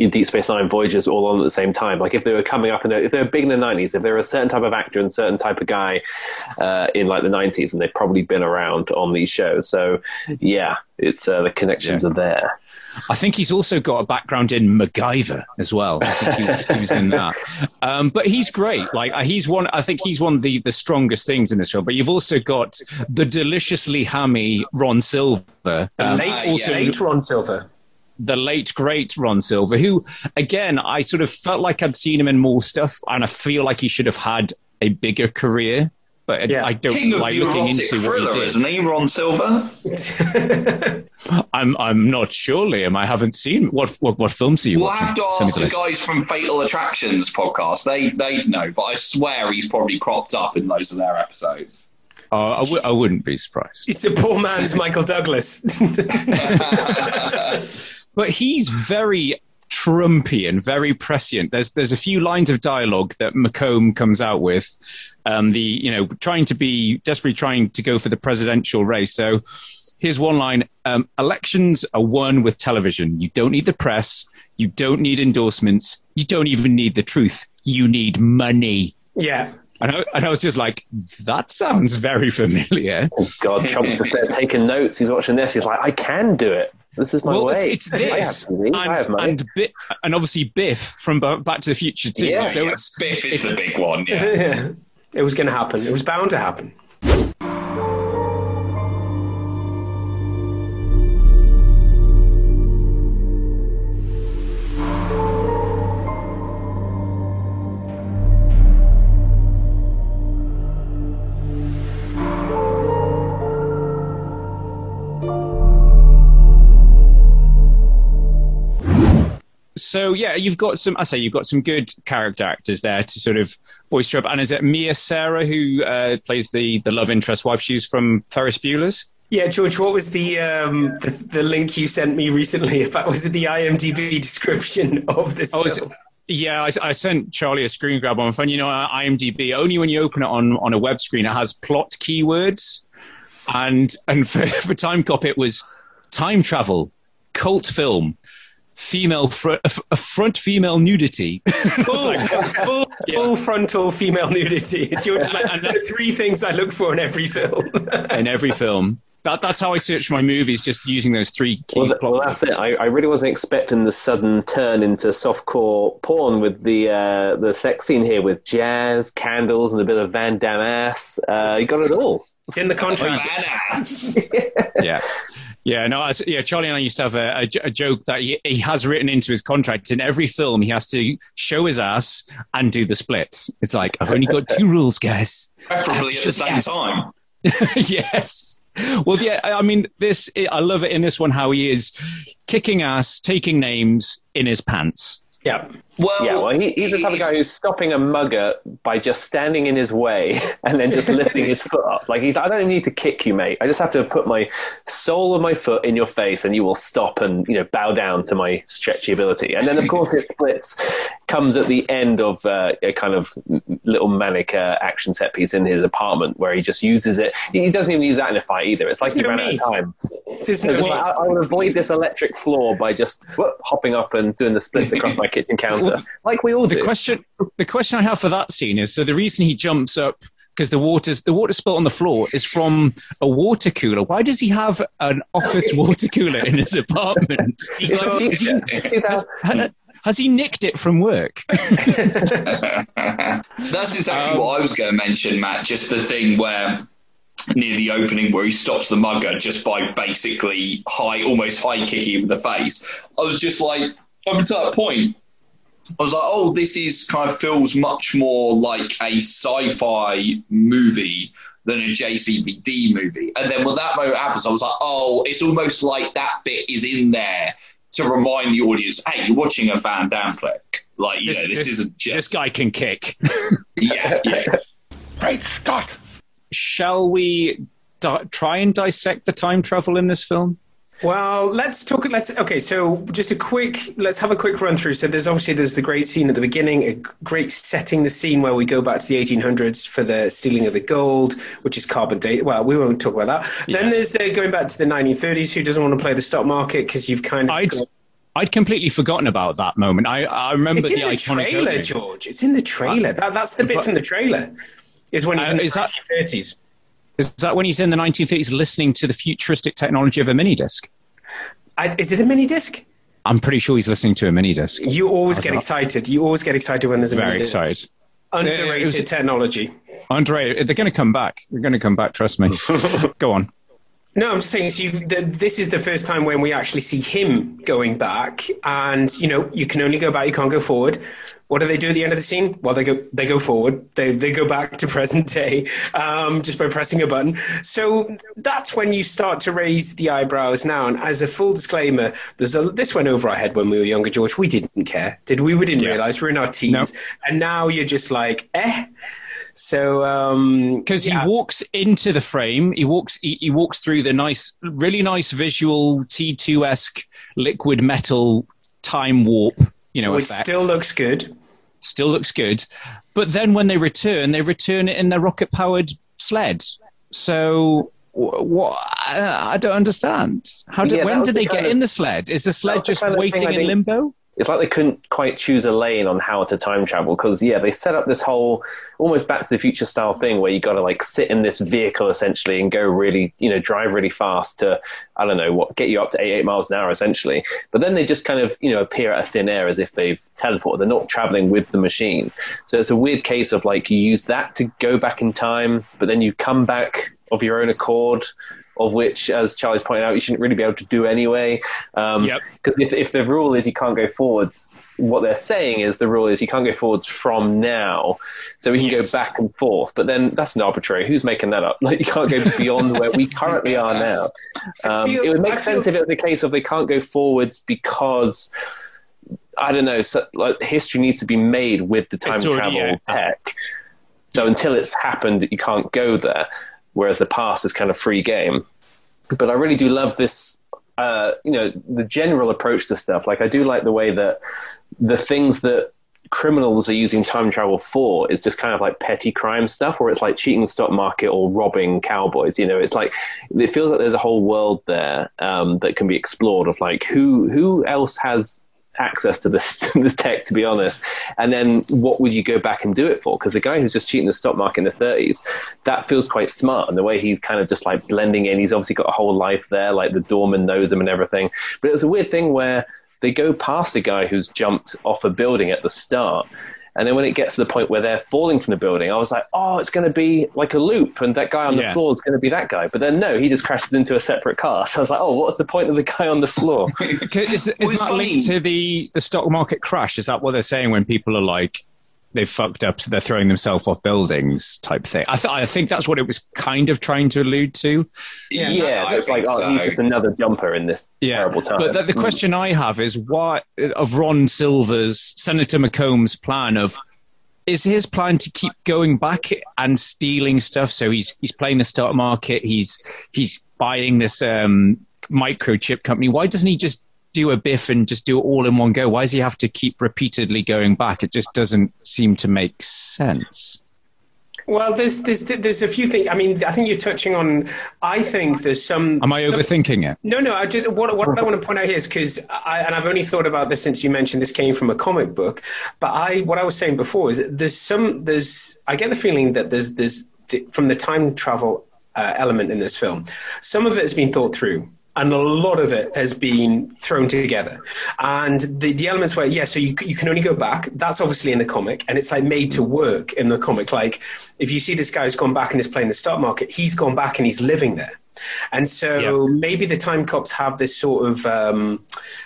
Deep Space Nine Voyager's all on at the same time. Like if they were coming up in, the, if they were big in the nineties, if they were a certain type of actor and certain type of guy uh, in like the nineties, and they've probably been around on these shows. So yeah, it's uh, the connections are there. I think he's also got a background in MacGyver as well. I think he was, he was in that. Um, but he's great. Like uh, he's one. I think he's one of the, the strongest things in this film. But you've also got the deliciously hammy Ron Silver. Um, late, also- late Ron Silver. the late great Ron Silver, who again I sort of felt like I'd seen him in more stuff, and I feel like he should have had a bigger career. But I don't King like looking erotic into what he thriller, did. isn't he, Ron Silver? I'm I'm not sure, Liam. I haven't seen what what, what films are you We'll watching? have to ask the the list. guys from Fatal Attractions podcast. They they know, but I swear he's probably cropped up in loads of their episodes. Oh, I w- I wouldn't be surprised. He's a poor man's Michael Douglas. but he's very Trumpy and very prescient. There's there's a few lines of dialogue that McComb comes out with. Um, the you know trying to be desperately trying to go for the presidential race. So here's one line: um, Elections are won with television. You don't need the press. You don't need endorsements. You don't even need the truth. You need money. yeah. And I, and I was just like, that sounds very familiar. Oh God, Trump's just there taking notes. He's watching this. He's like, I can do it. This is my well, way. it's, it's I have this, TV. I have and, money. and, Bi- and obviously Biff from Back to the Future too. Yeah, so yeah, it's Biff is it's- the big one. Yeah. yeah. It was going to happen. It was bound to happen. So yeah, you've got some. I say you've got some good character actors there to sort of voice up. And is it Mia Sara who uh, plays the the love interest wife? She's from Ferris Bueller's. Yeah, George, what was the, um, the the link you sent me recently about? Was it the IMDb description of this Oh, film? yeah, I, I sent Charlie a screen grab on my phone. You know, IMDb only when you open it on on a web screen, it has plot keywords, and and for, for time cop, it was time travel, cult film, female fr- a front female nudity. full, full, full frontal female nudity. George is like, the three things I look for in every film. in every film. That, that's how I search my movies, just using those three key Well, well, that's it. I, I really wasn't expecting the sudden turn into softcore porn with the uh, the sex scene here with jazz, candles, and a bit of Van Damme ass. Uh, you got it all. It's in the contract. yeah. Yeah, no, as, yeah. Charlie and I used to have a a joke that he, he has written into his contract. In every film, he has to show his ass and do the splits. It's like I've only got two rules, guys. I Preferably at the same time. yes. Well, yeah. I I mean, this. I love it in this one how he is kicking ass, taking names in his pants. Yeah. Well, yeah, well, he, he's the type of guy who's stopping a mugger by just standing in his way and then just lifting his foot up. Like he's, I don't even need to kick you, mate. I just have to put my sole of my foot in your face, and you will stop and you know bow down to my stretchy ability. And then, of course, it splits. Comes at the end of uh, a kind of little manic uh, action set piece in his apartment where he just uses it. He doesn't even use that in a fight either. It's like There's he no ran out of time. There's no It's need. like, I, I will avoid this electric floor by just whoop, hopping up and doing the splits across my kitchen counter, like we all The do. question, the question I have for that scene is: so the reason he jumps up because the water's the water spilt on the floor is from a water cooler. Why does he have an office water cooler in his apartment? Is he- has, ha- has he nicked it from work? That's exactly what I was going to mention, Matt. Just the thing where near the opening where he stops the mugger just by basically high, almost high kicking him in the face. I was just like, up to that point, I was like, oh, this is kind of feels much more like a sci-fi movie than a JCVD movie. And then when that moment happens, I was like, oh, it's almost like that bit is in there to remind the audience, hey, you're watching a Van Damme flick. Like, you know, this, isn't just this guy can kick. yeah, yeah. Great Scott! Shall we di- try and dissect the time travel in this film? Well, let's talk. Let's okay. So, just a quick. Let's have a quick run through. So, there's obviously there's the great scene at the beginning, a great setting the scene where we go back to the 1800s for the stealing of the gold, which is carbon date. Well, we won't talk about that. Then there's the going back to the 1930s. Who doesn't want to play the stock market because you've kind of. I'd, I'd completely forgotten about that moment. I, I remember it's the in the trailer, opening. George. It's in the trailer. That, that's the bit But- from the trailer. Is when he's Uh, in the is that- 1930s. Is that when he's in the 1930s listening to the futuristic technology of a mini disc? Is it a mini disc? I'm pretty sure he's listening to a mini disc. You always How's get that? excited. You always get excited when there's a Very mini disc. Very excited. Underrated was- technology. Andre, they're going to come back. They're going to come back. Trust me. Go on. No, I'm just saying. So you, th this is the first time when we actually see him going back, and you know you can only go back. You can't go forward. What do they do at the end of the scene? Well, they go they go forward. They they go back to present day um, just by pressing a button. So that's when you start to raise the eyebrows now. And as a full disclaimer, there's a, this went over our head when we were younger, George. We didn't care, did we? We didn't realize we're in our teens, and now you're just like, eh. So um, because he walks into the frame, he walks he, he walks through the nice, really nice visual T2 esque liquid metal time warp. You know, which effect. still looks good. still looks good. But then when they return, they return it in their rocket powered sled. So what? I, I don't understand. How did, Yeah, when did the they get of- in the sled? Is the sled the just kind of thing waiting in limbo? It's like they couldn't quite choose a lane on how to time travel because yeah, they set up this whole almost Back to the Future style thing where you got to like sit in this vehicle essentially and go really, you know, drive really fast to I don't know what get you up to eight eight miles an hour essentially. But then they just kind of you know appear out of thin air as if they've teleported. They're not traveling with the machine. So it's a weird case of like you use that to go back in time, but then you come back of your own accord of which, as Charlie's pointed out, you shouldn't really be able to do anyway. Because if, if the rule is you can't go forwards, what they're saying is the rule is you can't go forwards from now, so we can go back and forth. But then that's an arbitrary. Who's making that up? Like you can't go beyond where we currently are now. Um, feel- it would make I sense feel- if it was a case of they can't go forwards because I don't know. So, like, history needs to be made with the time already- travel yeah. tech. So until it's happened, you can't go there. Whereas the past is kind of free game. But I really do love this. Uh, you know, the general approach to stuff. Like I do like the way that the things that criminals are using time travel for is just kind of like petty crime stuff, where it's like cheating the stock market or robbing cowboys. You know, it's like it feels like there's a whole world there um, that can be explored of like who who else has access to this this tech to be honest. And then what would you go back and do it for? Because the guy who's just cheating the stock market in the 30s that feels quite smart. And the way he's kind of just like blending in he's obviously got a whole life there like the doorman knows him and everything. But it was a weird thing where they go past a guy who's jumped off a building at the start and then when it gets to the point where they're falling from the building, I was like, oh, it's going to be like a loop, and that guy on Yeah. the floor is going to be that guy. But then no, he just crashes into a separate car. So I was like, oh, what's the point of the guy on the floor? Is, is it's that funny. linked to the, the stock market crash? Is that what they're saying when people are like, they've fucked up, so they're throwing themselves off buildings type thing? I, th- I think that's what it was kind of trying to allude to. yeah, I it's like, think oh, he's just another jumper in this terrible time. But the, the question I have is why of Ron Silver's Senator McComb's plan of is his plan to keep going back and stealing stuff? So he's he's playing the stock market. He's he's buying this um, microchip company. Why doesn't he just do a biff and just do it all in one go? Why does he have to keep repeatedly going back? It just doesn't seem to make sense. Well, there's there's there's a few things. I mean, I think you're touching on. I think there's some. Am I some- overthinking it? No, no. I just what what I want to point out here is because I and I've only thought about this since you mentioned this came from a comic book. But I what I was saying before is that there's some there's I get the feeling that there's there's from the time travel uh, element in this film, some of it has been thought through. And a lot of it has been thrown together, and the, the elements where yeah, so you you can only go back. That's obviously in the comic, and it's like made to work in the comic. Like if you see this guy who's gone back and is playing the stock market, he's gone back and he's living there. And so maybe the time cops have this sort of um,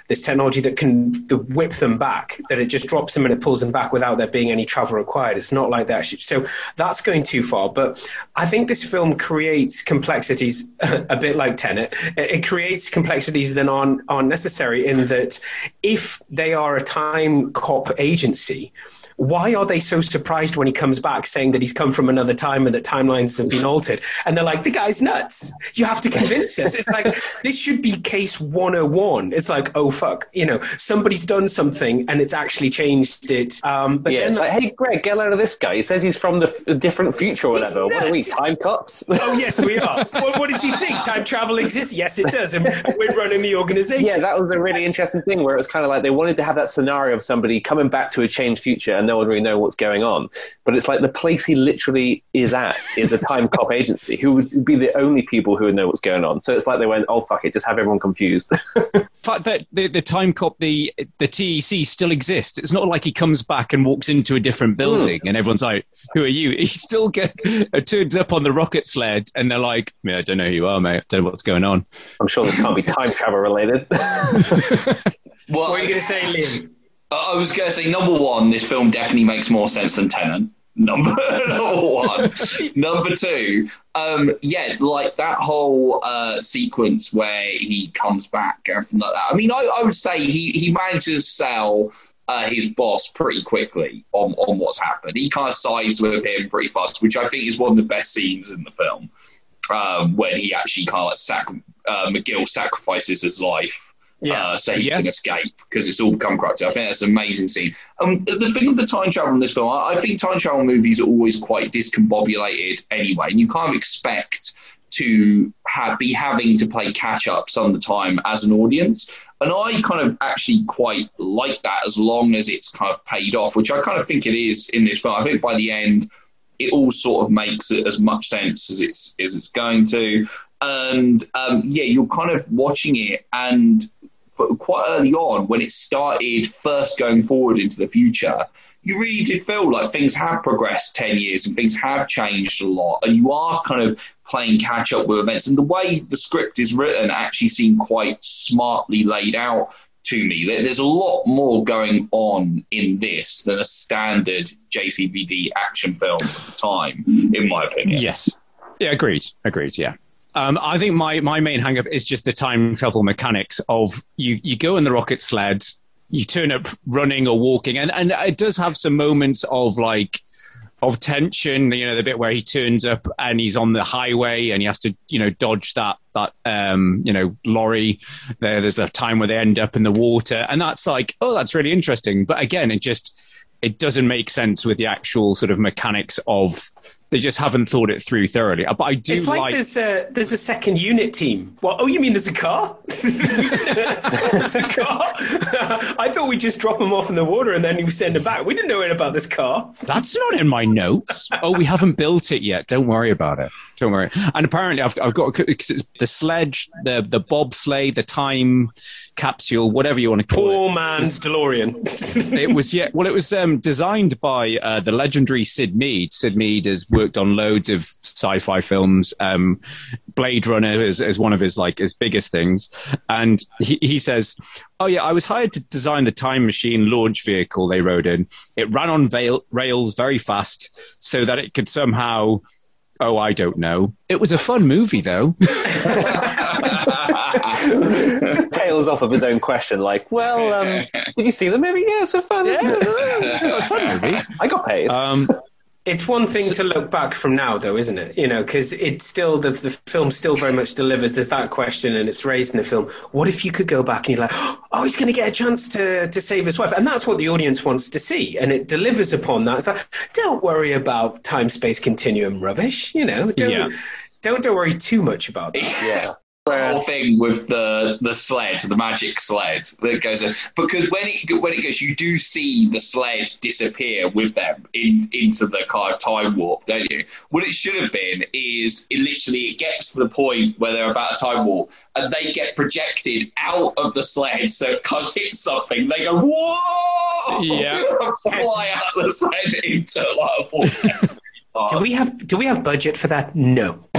this technology that can whip them back, that it just drops them and it pulls them back without there being any travel required. It's not like that. So that's going too far. But I think this film creates complexities a bit like Tenet. It, it creates complexities that aren't, aren't necessary in that if they are a time cop agency, why are they so surprised when he comes back saying that he's come from another time and that timelines have been altered? And they're like, the guy's nuts. You have to convince us. It's like, this should be case 101. It's like, oh, fuck. You know, somebody's done something and it's actually changed it. Um, but yeah, then, it's like, hey, Greg, get out of this guy. He says he's from the f- a different future or whatever. What are we, time cops? oh, yes, we are. well, what does he think? Time travel exists? Yes, it does. And we're running the organization. Yeah, that was a really interesting thing where it was kind of like they wanted to have that scenario of somebody coming back to a changed future and no one really know what's going on. But it's like the place he literally is at is a time cop agency who would be the only people who would know what's going on. So it's like they went, oh, fuck it, just have everyone confused. The fact that the, the time cop, the the TEC still exists. It's not like he comes back and walks into a different building and everyone's like, "Who are you?" He still get uh, turns up on the rocket sled and they're like, "Yeah, I don't know who you are, mate. I don't know what's going on." I'm sure this can't be time travel related. Well, What are you going to say, Liam? I was going to say number one, this film definitely makes more sense than Tenet. Number, number one, number two, um, yeah, like that whole uh, sequence where he comes back and everything like that. I mean, I, I would say he he manages to sell uh, his boss pretty quickly on on what's happened. He kind of sides with him pretty fast, which I think is one of the best scenes in the film um, when he actually kind of like sac- uh, McGill sacrifices his life uh, so he can escape because it's all become corrupted. I think that's an amazing scene. Um, the the thing with the time travel in this film, I, I think time travel movies are always quite discombobulated anyway, and you kind of expect to have, be having to play catch up some of the time as an audience. And I kind of actually quite like that as long as it's kind of paid off, which I kind of think it is in this film. I think by the end, it all sort of makes as much sense as it's as it's going to. And um, yeah, you're kind of watching it, and quite early on, when it started first going forward into the future, you really did feel like things have progressed 10 years and things have changed a lot. And you are kind of playing catch up with events. And the way the script is written actually seemed quite smartly laid out to me. There's a lot more going on in this than a standard JCVD action film at the time, in my opinion. Yes. Yeah, agreed. Agreed. Yeah. Um, I think my, my main hang up is just the time travel mechanics of you, you go in the rocket sled, you turn up running or walking, and and it does have some moments of like of tension. You know, the bit where he turns up and he's on the highway and he has to, you know, dodge that that um, you know lorry. There, there's a time where they end up in the water, and that's like, oh, that's really interesting. But again, it just it doesn't make sense with the actual sort of mechanics of they just haven't thought it through thoroughly. Uh, but I do it's like, like there's a there's a second unit team. What? Oh, you mean there's a car? there's a car. I thought we'd just drop them off in the water and then you send them back. We didn't know anything about this car. That's not in my notes. oh, we haven't built it yet. Don't worry about it. Don't worry. And apparently, I've, I've got the sledge, the the bobsleigh, the time capsule, whatever you want to call Poor it. Poor man's DeLorean. it was yeah. Well, it was um, designed by uh, the legendary Syd Mead. Syd Mead has worked on loads of sci-fi films. Um, Blade Runner is, is one of his like his biggest things, and he, he says, "Oh yeah, I was hired to design the time machine launch vehicle they rode in. It ran on veil, rails very fast, so that it could somehow." Oh, I don't know. It was a fun movie, though. Just tails off of his own question, like, well, um, did you see the movie? Yeah, it's a fun, yeah, it's a fun movie. I got paid. Um, It's one thing to look back from now, though, isn't it? You know, because it's still the the film still very much delivers. There's that question, and it's raised in the film. What if you could go back and you're like, oh, he's going to get a chance to to save his wife, and that's what the audience wants to see, and it delivers upon that. It's like, don't worry about time space continuum rubbish. You know, don't Yeah. don't don't worry too much about that. Yeah. The whole thing with the the sled, the magic sled that goes in. Because when it when it goes, you do see the sled disappear with them in into the kind of time warp, don't you? What it should have been is it literally it gets to the point where they're about a time warp and they get projected out of the sled, so it kind of hits something. They go whoa, Yeah. and fly out of the sled into like a vortex. Do we have do we have budget for that? No.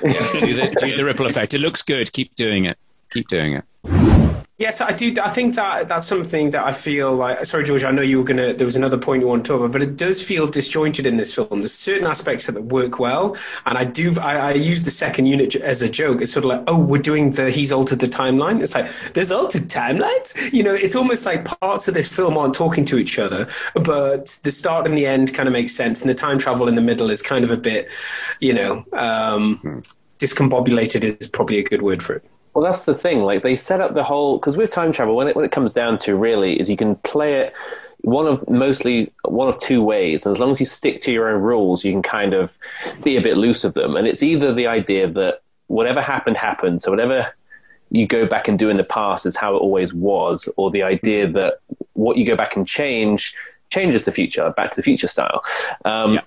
do the do the ripple effect. It looks good. Keep doing it. Keep doing it. Yes, I do. I think that that's something that I feel like. Sorry, George. I know you were gonna. There was another point you want to talk about, but it does feel disjointed in this film. There's certain aspects that work well, and I do. I, I use the second unit as a joke. It's sort of like, oh, we're doing the. He's altered the timeline. It's like there's altered timelines. You know, it's almost like parts of this film aren't talking to each other, but the start and the end kind of makes sense, and the time travel in the middle is kind of a bit, you know, um, discombobulated is probably a good word for it. Well, that's the thing. Like they set up the whole because with time travel, when it when it comes down to really, is you can play it one of mostly one of two ways, and as long as you stick to your own rules, you can kind of be a bit loose of them. And it's either the idea that whatever happened happened, so whatever you go back and do in the past is how it always was, or the idea that what you go back and change changes the future, Back to the Future style. Um,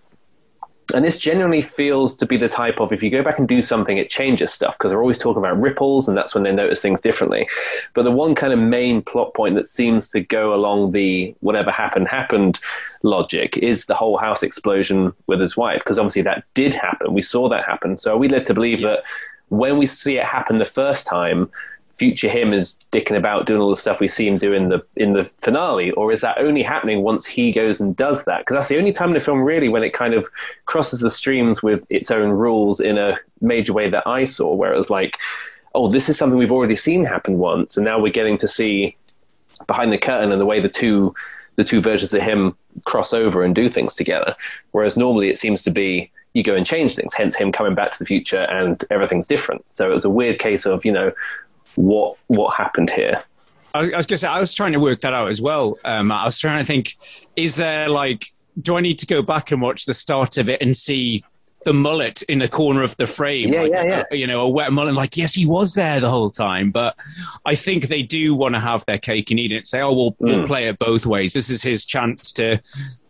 and this genuinely feels to be the type of if you go back and do something, it changes stuff because they're always talking about ripples, and that's when they notice things differently. But the one kind of main plot point that seems to go along the whatever happened happened logic is the whole house explosion with his wife, because obviously that did happen. We saw that happen. So are we led to believe that when we see it happen the first time, future him is dicking about doing all the stuff we see him do in the in the finale, or is that only happening once he goes and does that? Because that's the only time in the film really when it kind of crosses the streams with its own rules in a major way that I saw, where it was like, oh, this is something we've already seen happen once, and now we're getting to see behind the curtain and the way the two the two versions of him cross over and do things together. Whereas normally it seems to be you go and change things, hence him coming back to the future and everything's different. So it was a weird case of, you know, what what happened here. I was, I was going to say, I was trying to work that out as well. Um, I was trying to think, is there like, do I need to go back and watch the start of it and see the mullet in the corner of the frame? Yeah, like, yeah, yeah. uh, you know, a wet mullet. Like, yes, he was there the whole time. But I think they do want to have their cake and eat it. Say, oh, we'll, we'll Mm. play it both ways. This is his chance to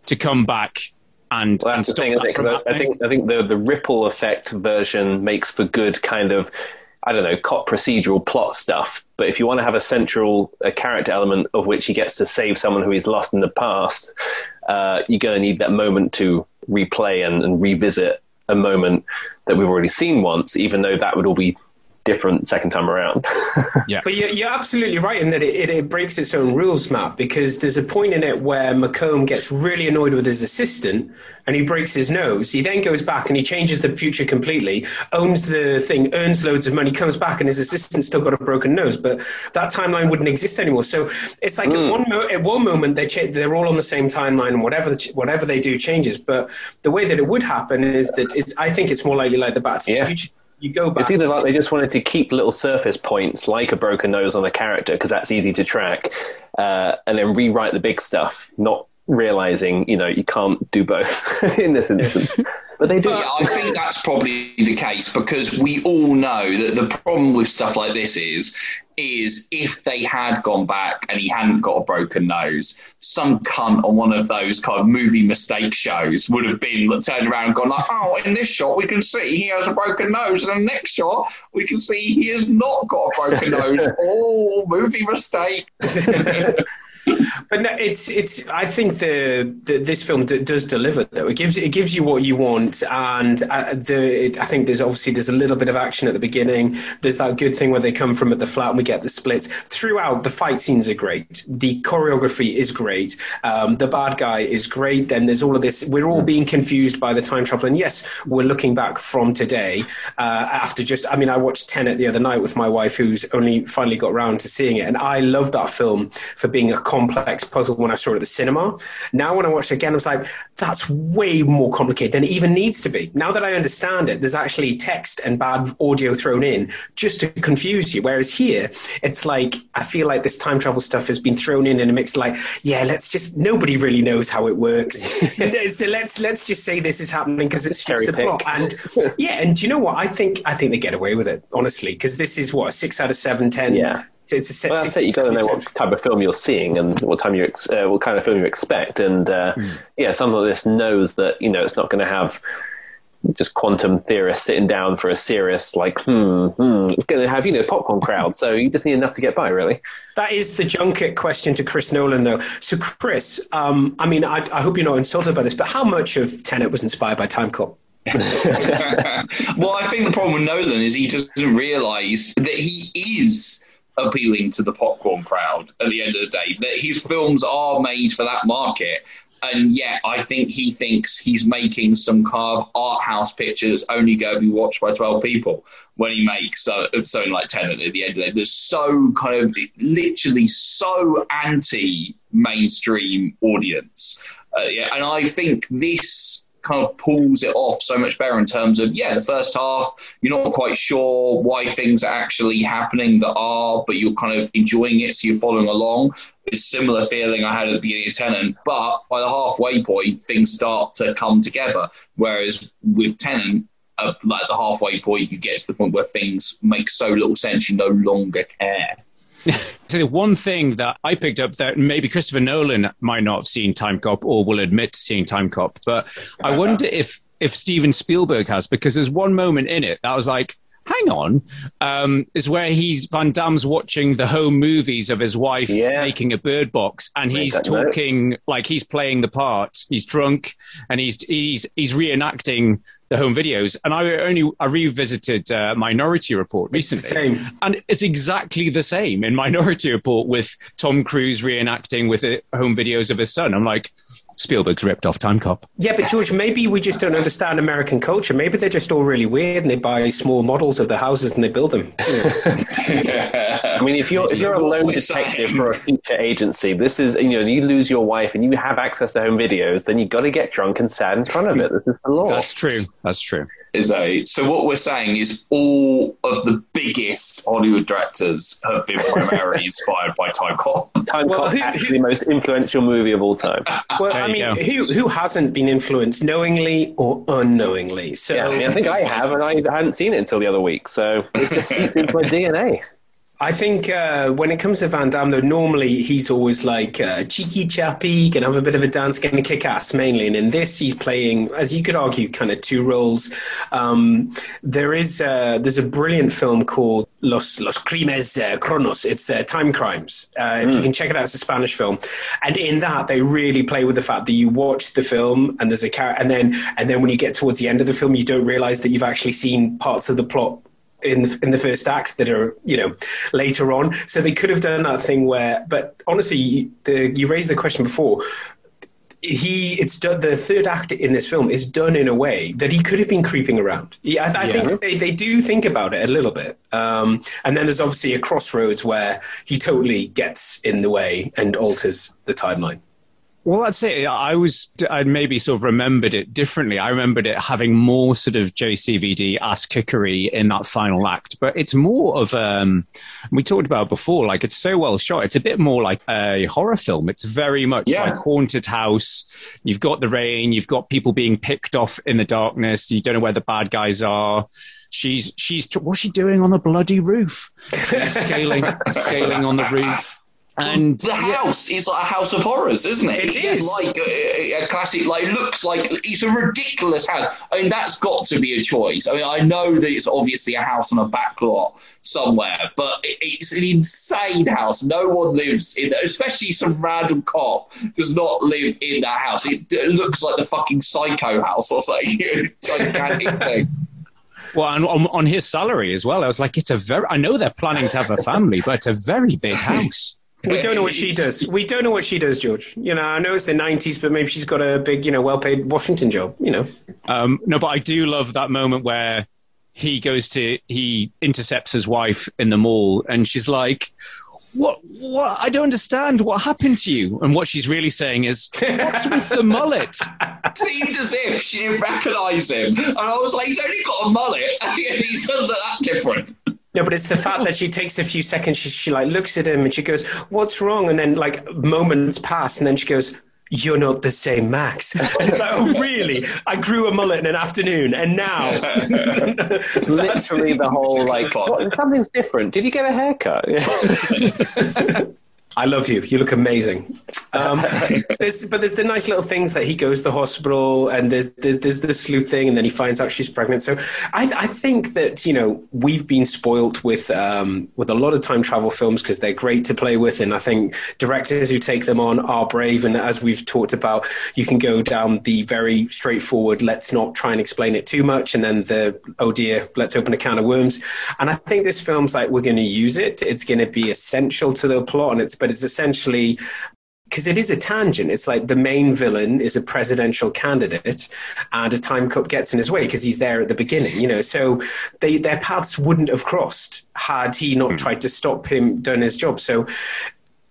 to come back and, Well, and the stop thing, isn't that it? Because I, I think I think the the ripple effect version makes for good kind of I don't know cop procedural plot stuff. But if you want to have a central a character element of which he gets to save someone who he's lost in the past, uh, you're going to need that moment to replay and, and revisit a moment that we've already seen once, even though that would all be different second time around. yeah. But you're, you're absolutely right in that it, it, it breaks its own rules, Matt, because there's a point in it where McComb gets really annoyed with his assistant and he breaks his nose. He then goes back and he changes the future completely, owns the thing, earns loads of money, comes back, and his assistant's still got a broken nose. But that timeline wouldn't exist anymore. So it's like Mm. at, one mo- at one moment they cha- they're all on the same timeline, and whatever the ch- whatever they do changes. But the way that it would happen is that it's. I think it's more likely like the Back to the Future. You go back. It's either like they just wanted to keep little surface points, like a broken nose on a character, because that's easy to track, uh, and then rewrite the big stuff, not realizing you know you can't do both in this instance. But they do. Yeah, I think that's probably the case because we all know that the problem with stuff like this is is if they had gone back and he hadn't got a broken nose, some cunt on one of those kind of movie mistake shows would have been turned around and gone like, "Oh, in this shot we can see he has a broken nose, and in the next shot we can see he has not got a broken nose." oh, movie mistake. but no, it's it's. I think the, the this film d- does deliver though. It gives it gives you what you want, and uh, the it, I think there's obviously there's a little bit of action at the beginning. There's that good thing where they come from at the flat and we get the splits throughout. The fight scenes are great. The choreography is great. Um, the bad guy is great. Then there's all of this. We're all being confused by the time travel, and yes, we're looking back from today uh, after just. I mean, I watched Tenet the other night with my wife, who's only finally got around to seeing it, and I love that film for being a complex puzzle when I saw it at the cinema. Now, when I watched it again, I was like, that's way more complicated than it even needs to be. Now that I understand it, there's actually text and bad audio thrown in just to confuse you. Whereas here, it's like, I feel like this time travel stuff has been thrown in in a mix like, yeah, let's just, nobody really knows how it works. so let's, let's just say this is happening because it's just the plot. And yeah, and do you know what? I think, I think they get away with it, honestly, because this is what, a six out of seven, ten. Yeah. It's a Well, that's it. You've got to know what type of film you're seeing and what time you ex- uh, what kind of film you expect. And uh, yeah, some of this knows that you know it's not going to have just quantum theorists sitting down for a serious like hmm, hmm. It's going to have you know popcorn crowd. So you just need enough to get by, really. That is the junket question to Chris Nolan, though. So, Chris, um, I mean, I, I hope you're not insulted by this, but how much of Tenet was inspired by Time Cop? well, I think the problem with Nolan is he doesn't realise that he is appealing to the popcorn crowd at the end of the day. That his films are made for that market. And yet, I think he thinks he's making some kind of art house picture that's only going to be watched by 12 people when he makes uh, something like Tenet at the end of the day. There's so kind of literally so anti mainstream audience. Uh, yeah, and I think this kind of pulls it off so much better in terms of yeah the first half you're not quite sure why things are actually happening that are but you're kind of enjoying it so you're following along. It's similar feeling I had at the beginning of Tenet but by the halfway point things start to come together. Whereas with Tenet uh, like the halfway point you get to the point where things make so little sense you no longer care So the one thing that I picked up that maybe Christopher Nolan might not have seen Time Cop or will admit to seeing Time Cop, but I wonder if if Steven Spielberg has because there's one moment in it that was like, hang on, um, is where he's Van Damme's watching the home movies of his wife making a bird box, and he's that note. talking like he's playing the part. He's drunk and he's he's he's reenacting the home videos. And I only I revisited uh, Minority Report recently, same. and it's exactly the same in Minority Report with Tom Cruise reenacting with the home videos of his son. I'm like, Spielberg's ripped off Time Cop. Yeah, but George, maybe we just don't understand American culture. Maybe they're just all really weird and they buy small models of the houses and they build them. You know. I mean, if you're if you're a lone detective for a feature agency, this is you know you lose your wife and you have access to home videos, then you have got to get drunk and sad in front of it. This is the law. That's true. That's true. Is a so what we're saying is all of the biggest Hollywood directors have been primarily inspired by Time Cop. Time Well, Cop who- actually the most influential movie of all time. Well, There I mean, go. who who hasn't been influenced knowingly or unknowingly? So Yeah, I mean, I think I have, and I hadn't seen it until the other week, so it just seeped into my DNA. I think uh, when it comes to Van Damme, though, normally he's always like uh, cheeky chappy, can have a bit of a dance, can kick ass mainly. And in this, he's playing, as you could argue, kind of two roles. Um, there is uh, there's a brilliant film called Los Los Crimes uh, Cronos. It's uh, Time Crimes. Uh, if you can check it out, it's a Spanish film, and in that they really play with the fact that you watch the film and there's a character, and then and then when you get towards the end of the film, you don't realize that you've actually seen parts of the plot in in the first act that are you know later on. So they could have done that thing where, but honestly, the, you raised the question before he it's done the third act in this film is done in a way that he could have been creeping around yeah, I, I Yeah. think they, they do think about it a little bit um, and then there's obviously a crossroads where he totally gets in the way and alters the timeline Well, I'd say I was, I maybe sort of remembered it differently. I remembered it having more sort of JCVD ass kickery in that final act, but it's more of, um, we talked about before, like it's so well shot. It's a bit more like a horror film. It's very much Yeah. like Haunted House. You've got the rain, you've got people being picked off in the darkness. You don't know where the bad guys are. She's, she's, what's she doing on the bloody roof? She's scaling, scaling on the roof. And the house is like a house of horrors, isn't it? It It's is. like a, a classic. Like it looks like it's a ridiculous house. I mean, that's got to be a choice. I mean, I know that it's obviously a house on a back lot somewhere, but it, it's an insane house. No one lives in, especially some random cop does not live in that house. It, it looks like the fucking psycho house or something. Gigantic thing. Well, and on, on his salary as well. I was like, it's a very, I know they're planning to have a family, but it's a very big house. We don't know what she does we don't know what she does george you know i know it's the 90s but maybe she's got a big you know well-paid washington job you know Um, no, but I do love that moment where he goes to, he intercepts his wife in the mall and she's like, what, what, I don't understand. What happened to you? And what she's really saying is, what's with the mullet? seemed as if she didn't recognise him. And I was like, he's only got a mullet. And he's not that different. No, but it's the fact that she takes a few seconds. She, she like looks at him and she goes, "What's wrong?" And then like moments pass, and then she goes, "You're not the same Max." And it's like, "Oh, really? I grew a mullet in an afternoon, and now." Literally the whole like what, something's different. Did you get a haircut? I love you. You look amazing. Um, there's, but there's the nice little things that he goes to the hospital and there's, there's, there's the sleuth thing and then he finds out she's pregnant. So I, I think that, you know, we've been spoilt with, um, with a lot of time travel films because they're great to play with. And I think directors who take them on are brave. And as we've talked about, you can go down the very straightforward, let's not try and explain it too much. And then the, oh dear, let's open a can of worms. And I think this film's like, we're going to use it. It's going to be essential to the plot. And it's, but it's essentially because it is a tangent. It's like the main villain is a presidential candidate, and a time cup gets in his way because he's there at the beginning. You know, so they their paths wouldn't have crossed had he not hmm. tried to stop him doing his job. So.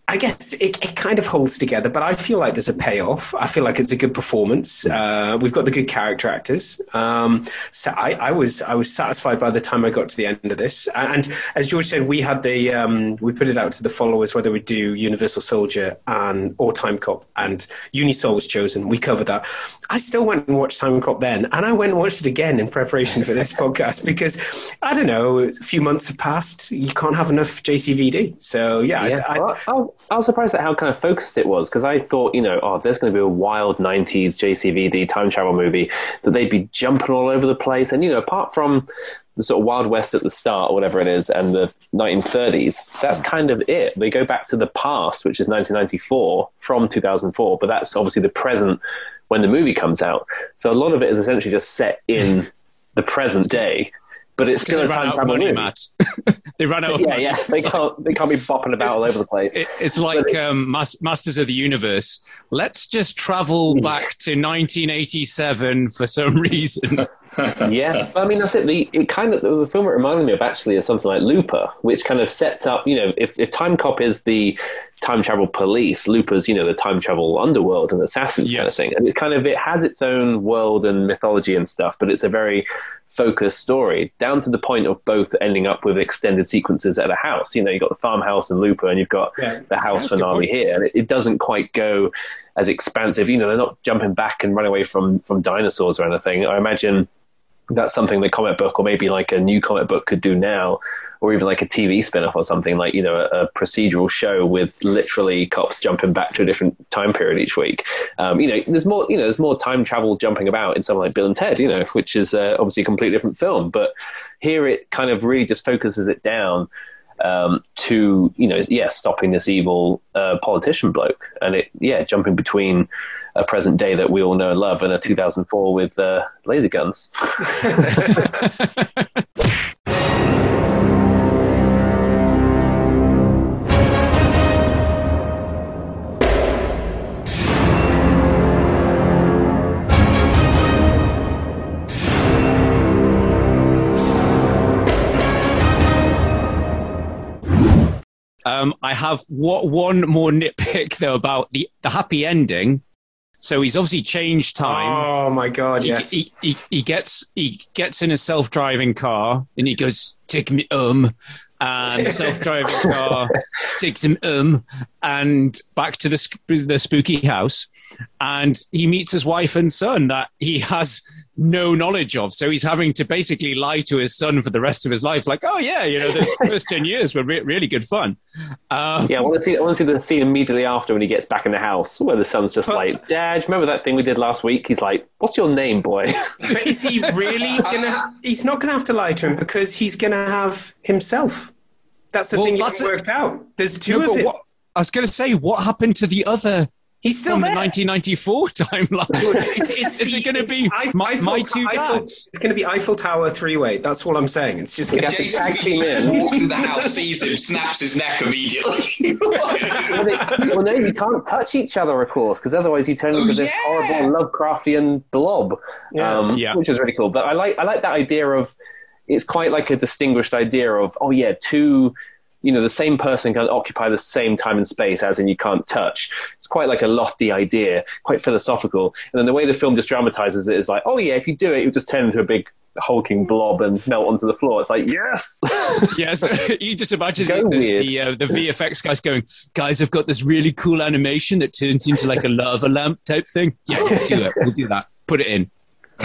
I guess it, it kind of holds together, but I feel like there's a payoff. I feel like it's a good performance. Uh, we've got the good character actors. Um, so I, I was I was satisfied by the time I got to the end of this. And as George said, we had the um, we put it out to the followers whether we do Universal Soldier and or Time Cop, and Unisol was chosen. We covered that. I still went and watched Time Cop then, and I went and watched it again in preparation for this podcast because I don't know, a few months have passed. You can't have enough JCVD. So yeah, Yeah, I, I, I was surprised at how kind of focused it was because I thought, you know, oh, there's going to be a wild 90s JCVD time travel movie that they'd be jumping all over the place. And, you know, apart from the sort of Wild West at the start or whatever it is and the 1930s, that's kind of it. They go back to the past, which is 1994 from 2004, but that's obviously the present when the movie comes out. So a lot of it is essentially just set in the present day. But it's still a time out of travel money. Matt. they ran out of yeah, money. yeah. They can't. They can't be bopping about all over the place. It- It's like um, Mas- Masters of the Universe. Let's just travel back to 1987 for some reason. yeah, I mean that's it. The it kind of the film it reminded me of actually is something like Looper, which kind of sets up. You know, if, if Time Cop is the time travel police, Looper's you know the time travel underworld and assassins kind of thing, and it kind of it has its own world and mythology and stuff, but it's a very focused story down to the point of both ending up with extended sequences at a house. You know, you've got the farmhouse in Looper, and you've got Yeah. the house That's a finale here, and it, it doesn't quite go as expansive. You know, they're not jumping back and running away from from dinosaurs or anything. I imagine that's something the comic book or maybe like a new comic book could do now or even like a tv spin-off or something like you know a, a procedural show with literally cops jumping back to a different time period each week. Um, you know there's more you know there's more time travel jumping about in something like bill and ted you know which is uh, obviously a completely different film. But here it kind of really just focuses it down um, to you know yeah stopping this evil uh, politician bloke. And it yeah jumping between a present day that we all know and love, and a 2004 with uh, laser guns. Um, I have w- one more nitpick though about the, the happy ending so he's obviously changed time. Oh my god! He, Yes. he, he, he gets he gets in a self driving car and he goes take me um and self driving car takes him um and back to the sp- the spooky house and he meets his wife and son that he has no knowledge of. So he's having to basically lie to his son for the rest of his life. Like, oh yeah, you know, those first ten years were re- really good fun. Um, Yeah, I want to see. I want to see the scene immediately after when he gets back in the house, where the son's just like, "Dad, remember that thing we did last week?" He's like, "What's your name, boy?" But is he really gonna? He's not gonna have to lie to him because he's gonna have himself. That's the Well, thing you that's haven't it. worked out. There's two No, of it. what- I was going to say, what happened to the other? He's still from there. the 1994 timeline. It's, it's Is it going to be Eif- my, Eiffel- my two Eiffel- dads? It's going to be Eiffel Tower three way. That's all I'm saying. It's just going to be. tag team walks in the house, sees him, snaps his neck immediately. well, they- well, no, you can't touch each other, of course, because otherwise you turn into this horrible Lovecraftian blob, Yeah. um, Yeah. which is really cool. But I like I like that idea of it's quite like a distinguished idea of oh yeah, two. You know, the same person can occupy the same time and space, as in you can't touch. It's quite like a lofty idea, quite philosophical. And then the way the film just dramatizes it is like, oh yeah, if you do it, you just turn into a big hulking blob and melt onto the floor. It's like, yes! Yes, you just imagine Go the, weird. the, uh, the VFX guys going, guys, I've got this really cool animation that turns into like a lava lamp type thing. Yeah, yeah, do it. We'll do that. Put it in.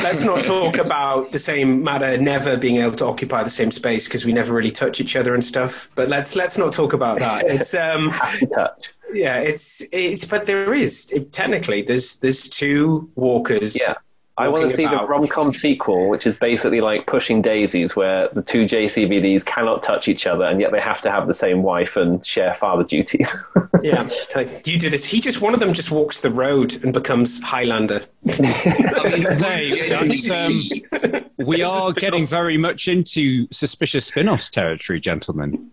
Let's not talk about the same matter never being able to occupy the same space because we never really touch each other and stuff. But let's let's not talk about that. It's um Have to touch. yeah, it's it's but there is if, technically there's there's two walkers. Yeah. I want to walking see the rom com sequel, which is basically like Pushing Daisies, where the two JCVDs cannot touch each other, and yet they have to have the same wife and share father duties. Yeah, so you do this. He just one of them just walks the road and becomes Highlander. Dave, um, we are getting very much into suspicious spin offs territory, gentlemen.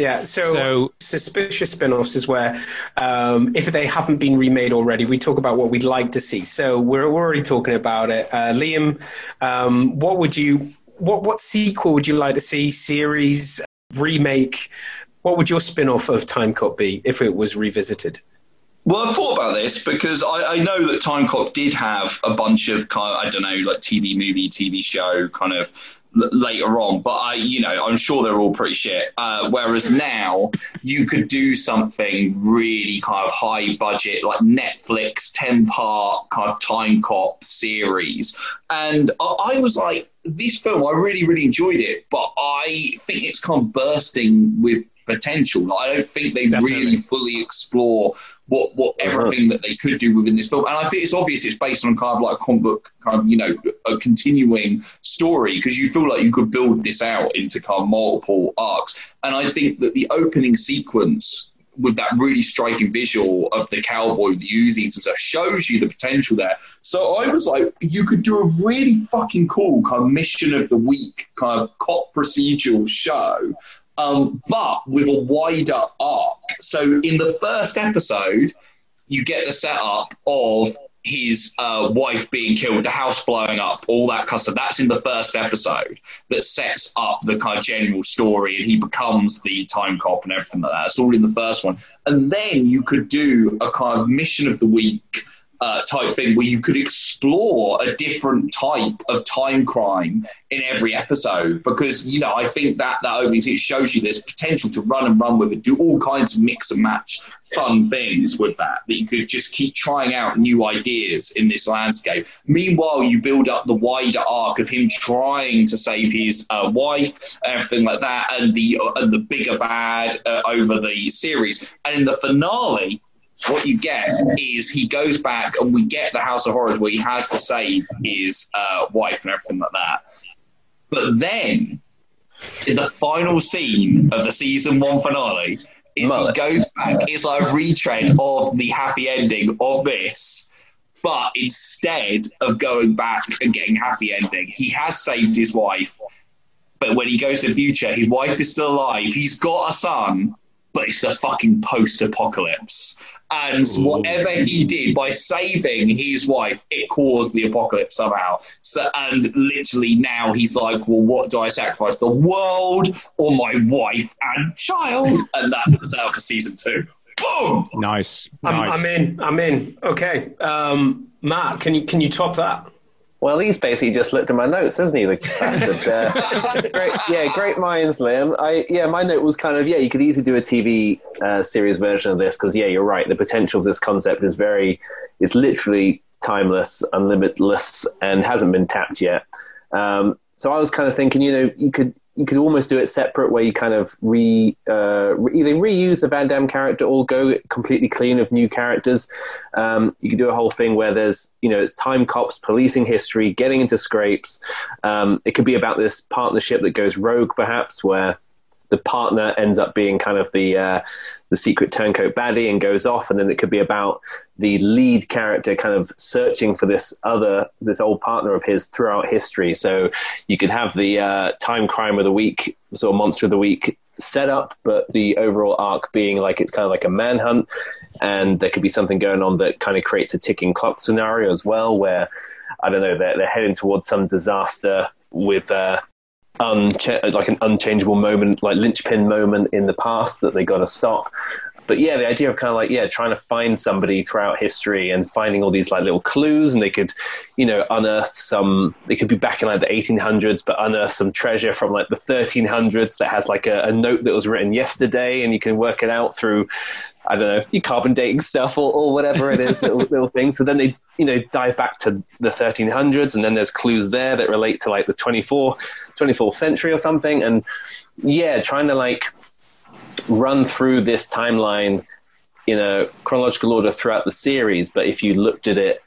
Yeah, so, So- suspicious spin-offs is where um, if they haven't been remade already, we talk about what we'd like to see. So we're, we're already talking about it. Uh, Liam, um, what would you what what sequel would you like to see? Series remake? What would your spin-off of Time Cop be if it was revisited? Well, I thought about this because I, I know that Time Cop did have a bunch of kind of, I don't know, like TV movie, TV show kind of l- later on, but I, you know, I'm sure they're all pretty shit. Uh, whereas now you could do something really kind of high budget, like Netflix 10 part kind of Time Cop series. And I, I was like, this film, I really, really enjoyed it, but I think it's kind of bursting with potential. Like, I don't think they Definitely. really fully explore what what uh-huh. everything that they could do within this film. And I think it's obvious it's based on kind of like a comic book kind of you know a continuing story because you feel like you could build this out into kind of multiple arcs. And I think that the opening sequence with that really striking visual of the cowboy with the Uzis and stuff shows you the potential there. So I was like, you could do a really fucking cool kind of mission of the week kind of cop procedural show um, but with a wider arc. So in the first episode, you get the setup of his uh, wife being killed, the house blowing up, all that kind of stuff. That's in the first episode that sets up the kind of general story, and he becomes the time cop and everything like that. It's all in the first one. And then you could do a kind of mission of the week uh, type thing where you could explore a different type of time crime in every episode because you know I think that that opening scene shows you there's potential to run and run with it, do all kinds of mix and match fun things with that that you could just keep trying out new ideas in this landscape. Meanwhile, you build up the wider arc of him trying to save his uh, wife, everything like that, and the uh, and the bigger bad uh, over the series, and in the finale what you get is he goes back and we get the House of Horrors where he has to save his uh, wife and everything like that. But then, in the final scene of the season one finale, is he goes back. It's like a retread of the happy ending of this, but instead of going back and getting happy ending, he has saved his wife. But when he goes to the future, his wife is still alive. He's got a son, but it's the fucking post-apocalypse. And whatever he did by saving his wife, it caused the apocalypse somehow. So, and literally now he's like, well, what do I sacrifice? The world or my wife and child? And that's the setup for season two. Boom! Nice. I'm. I'm in. I'm in. Okay, um, Matt, can you can you top that? Well, he's basically just looked at my notes, hasn't he? The bastard. Uh, great, yeah, great minds, Liam. I yeah, my note was kind of yeah, you could easily do a TV uh, series version of this because yeah, you're right. The potential of this concept is very, it's literally timeless, unlimitless, and hasn't been tapped yet. Um, so I was kind of thinking, you know, you could you could almost do it separate, where you kind of re, uh, re either reuse the Van Damme character or go completely clean of new characters. Um, you could do a whole thing where there's you know it's time cops policing history, getting into scrapes. Um, it could be about this partnership that goes rogue, perhaps, where the partner ends up being kind of the uh, the secret turncoat baddie and goes off, and then it could be about the lead character kind of searching for this other this old partner of his throughout history. So you could have the uh, time crime of the week, sort of monster of the week setup, but the overall arc being like it's kind of like a manhunt, and there could be something going on that kind of creates a ticking clock scenario as well, where I don't know they're, they're heading towards some disaster with. Uh, uncha- like an unchangeable moment, like linchpin moment in the past that they got to stop. But yeah, the idea of kind of like yeah, trying to find somebody throughout history and finding all these like little clues, and they could, you know, unearth some. They could be back in like the 1800s, but unearth some treasure from like the 1300s that has like a, a note that was written yesterday, and you can work it out through I don't know, your carbon dating stuff or, or whatever it is, little, little things. So then they, you know, dive back to the 1300s, and then there's clues there that relate to like the 24, 24th century or something. And yeah, trying to like run through this timeline in a chronological order throughout the series. But if you looked at it